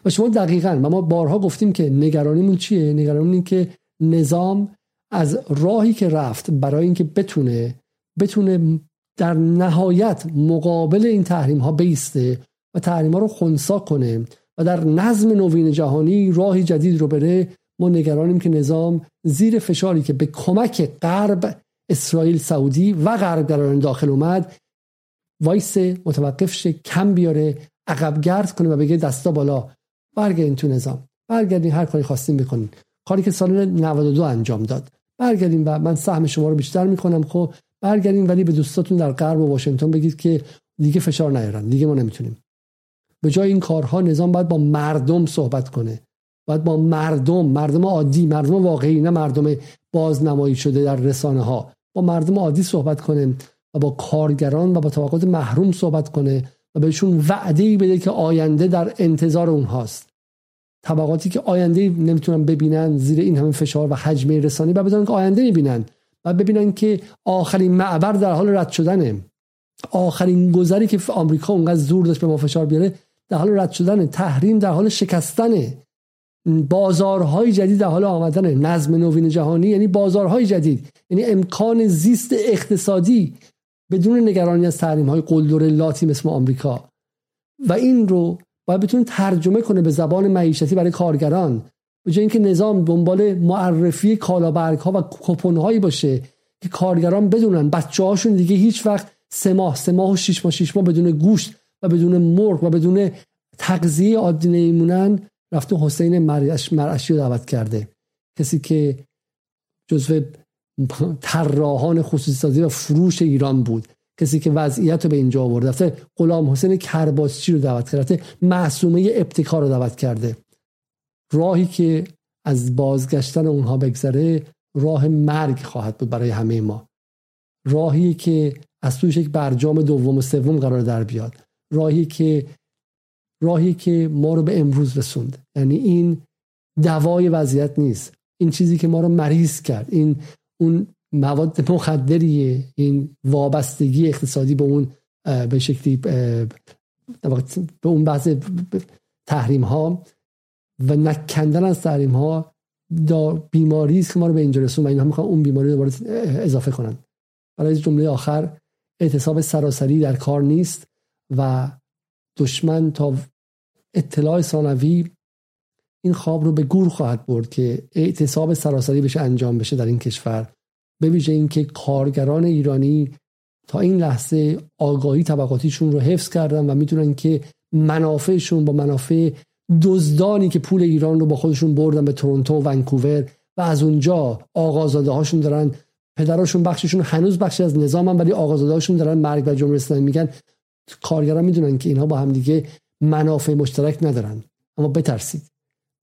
S1: و شما دقیقا و ما بارها گفتیم که نگرانیمون چیه؟ نگرانیمون این که نظام از راهی که رفت برای اینکه بتونه بتونه در نهایت مقابل این تحریم ها بیسته و تحریم ها رو خونسا کنه و در نظم نوین جهانی راهی جدید رو بره ما نگرانیم که نظام زیر فشاری که به کمک غرب اسرائیل سعودی و غرب در داخل اومد وایس متوقف شه کم بیاره عقب گرد کنه و بگه دستا بالا برگردین تو نظام. برگردین هر کاری خواستین بکنین. کاری که سال 92 انجام داد. برگردین و من سهم شما رو بیشتر می‌کنم خب؟ برگردین ولی به دوستاتون در غرب و واشنگتن بگید که دیگه فشار نیارن. دیگه ما نمی‌تونیم. به جای این کارها نظام باید با مردم صحبت کنه. باید با مردم مردم عادی مردم واقعی نه مردم بازنمایی شده در رسانه ها با مردم عادی صحبت کنه و با کارگران و با طبقات محروم صحبت کنه و بهشون وعده ای بده که آینده در انتظار اونهاست. طبقاتی که آینده نمی‌تونن ببینن زیر این همه فشار و حجم رسانی و بدونن که آینده می‌بینن و ببینن که آخرین معبر در حال رد شدنه. آخرین گذری که آمریکا اونقدر زور داشت به ما فشار بیاره در حال رد شدن تحریم در حال شکستنه. بازارهای جدید در حال آمدن نظم نوین جهانی یعنی بازارهای جدید یعنی امکان زیست اقتصادی بدون نگرانی از تحریم های قلدر لاتی مثل آمریکا. و این رو باید بتونه ترجمه کنه به زبان معیشتی برای کارگران. به جای اینکه نظام دنبال معرفی کالابرگ ها و کپون هایی باشه که کارگران بدونن بچه هاشون دیگه هیچ وقت سه ماه سه ماه و شیش ماه شیش ماه بدون گوشت و بدون مرغ و بدون تغذیه عادی نیمونن رفته حسین مرعشی رو دعوت کرده. کسی که جزو طراحان خصوصی سازی و فروش ایران بود. کسی که وضعیت رو به اینجا آورده رفته غلام حسین کرباسچی رو دعوت کرده. معصومه ابتکار رو دعوت کرده. راهی که از بازگشتن اونها بگذره راه مرگ خواهد بود برای همه ما. راهی که از توش یک برجام دوم و سوم قرار در بیاد. راهی که راهی که ما رو به امروز رسوند یعنی این دوای وضعیت نیست. این چیزی که ما رو مریض کرد این اون مواد مخدریه این وابستگی اقتصادی به اون به شکلی به اون بحث تحریم ها و نکندن از تحریم ها بیماری است که ما رو به اینجا رسون و اینها می‌خوان اون بیماری رو اضافه کنن. برای جمله آخر اعتصاب سراسری در کار نیست و دشمن تا اطلاع ثانوی این خواب رو به گور خواهد برد که اعتصاب سراسری بشه انجام بشه در این کشور. به ویژه اینکه کارگران ایرانی تا این لحظه آگاهی طبقاتیشون رو حفظ کردن و می‌دونن که منافعشون با منافع دزدانی که پول ایران رو با خودشون بردن به تورنتو و ونکوور و از اونجا آقازاده هاشون دارن. پدراشون بخششون هنوز بخشی از نظام هم ولی آقازاده هاشون دارن مرگ و جمهوری اسلامی میگن. کارگران می‌دونن که اینها با هم دیگه منافع مشترک ندارن. اما بترسید.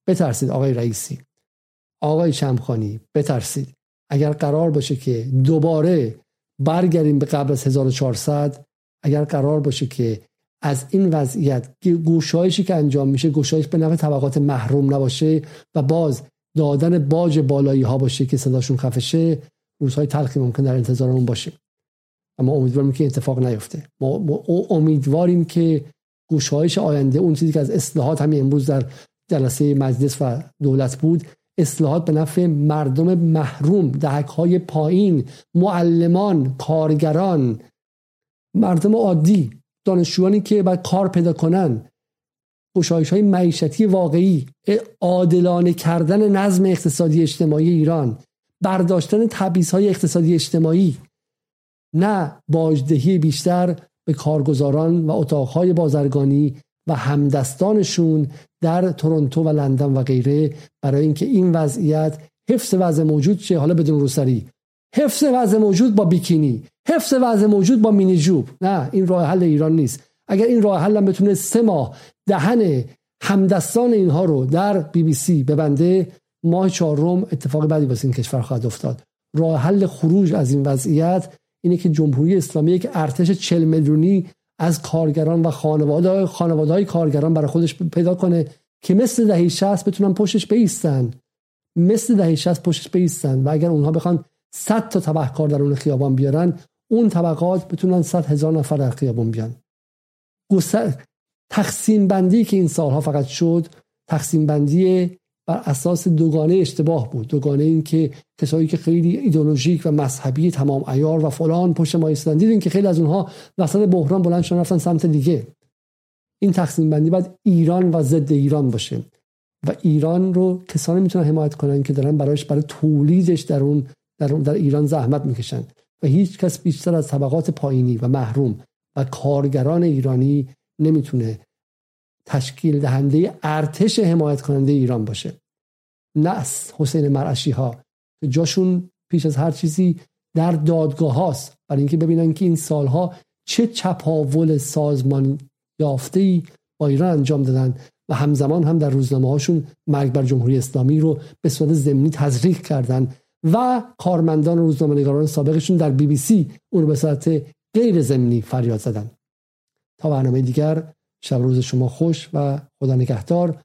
S1: بترسید آقای رئیسی. آقای شمخانی بترسید. اگر قرار باشه که دوباره برگردیم به قبل از 1400 اگر قرار باشه که از این وضعیت گوشایشی که انجام میشه گوشایش به نفع طبقات محروم نباشه و باز دادن باج بالایی ها باشه که صداشون خفشه روزهای تلخی ممکن در انتظارمون باشه. اما امیدواریم که اتفاق نیفته. ما امیدواریم که گوشایش آینده اون چیزی که از اصلاحات همین امروز در جلسه مجلس و دولت بود اصلاحات به نفع مردم محروم دهک های پایین معلمان کارگران مردم عادی دانشجویانی که باید کار پیدا کنن. گشایش های معیشتی واقعی عادلانه کردن نظم اقتصادی اجتماعی ایران برداشتن تبعیض های اقتصادی اجتماعی. نه باجدهی بیشتر به کارگزاران و اتاقهای بازرگانی و همدستانشون در تورنتو و لندن و غیره برای اینکه این وضعیت حفظ وضع موجود شه حالا بدون روسری. حفظ وضع موجود با بیکینی. حفظ وضع موجود با مینی جوب. نه این راه حل ایران نیست. اگر این راه حل بتونه سه ماه دهن همدستان اینها رو در بی بی سی ببنده ماه چهارم اتفاق بعدی واسه این کشور خواهد افتاد. راه حل خروج از این وضعیت اینه که جمهوری اسلامی یک ارتش 40 میلیونی از کارگران و خانواده خانواده های کارگران برای خودش پیدا کنه که مثل دهه 60 بتونن پشتش بیستن. مثل دهه 60 پشتش بیستن و اگر اونها بخوان 100 تا تبهکار در اون خیابان بیارن اون طبقات بتونن 100 هزار نفر در خیابان بیان. تقسیم بندی که این سالها فقط شد تقسیم بندی بر اساس دوگانه اشتباه بود. دوگانه این که کسایی که خیلی ایدولوژیک و مذهبی تمام ایار و فلان پشت ما ایستادن دیدین که خیلی از اونها وسط بحران بلند شدن رفتن سمت دیگه. این تقسیم بندی باید ایران و ضد ایران باشه. و ایران رو کسانی می‌تونن حمایت کنن که دارن برایش برای تولیدش در اون در, در ایران زحمت می‌کشن. و هیچ کس بیشتر از طبقات پایینی و محروم و کارگران ایرانی نمی‌تونه تشکیل دهنده ارتش حمایت کننده ایران باشه. نه حسین مرعشی ها جاشون پیش از هر چیزی در دادگاه هاست. برای اینکه ببینن که این سالها چه چپاول سازمان یافته ای با ایران انجام دادن و همزمان هم در روزنامه هاشون مرگ بر جمهوری اسلامی رو به صورت ضمنی تزریق کردن و کارمندان و روزنامه نگاران سابقشون در بی بی سی اون رو به صورت غیر ضمنی فریاد زدن. تا برنامه دیگر شب روز شما خوش و خدا نگهدار.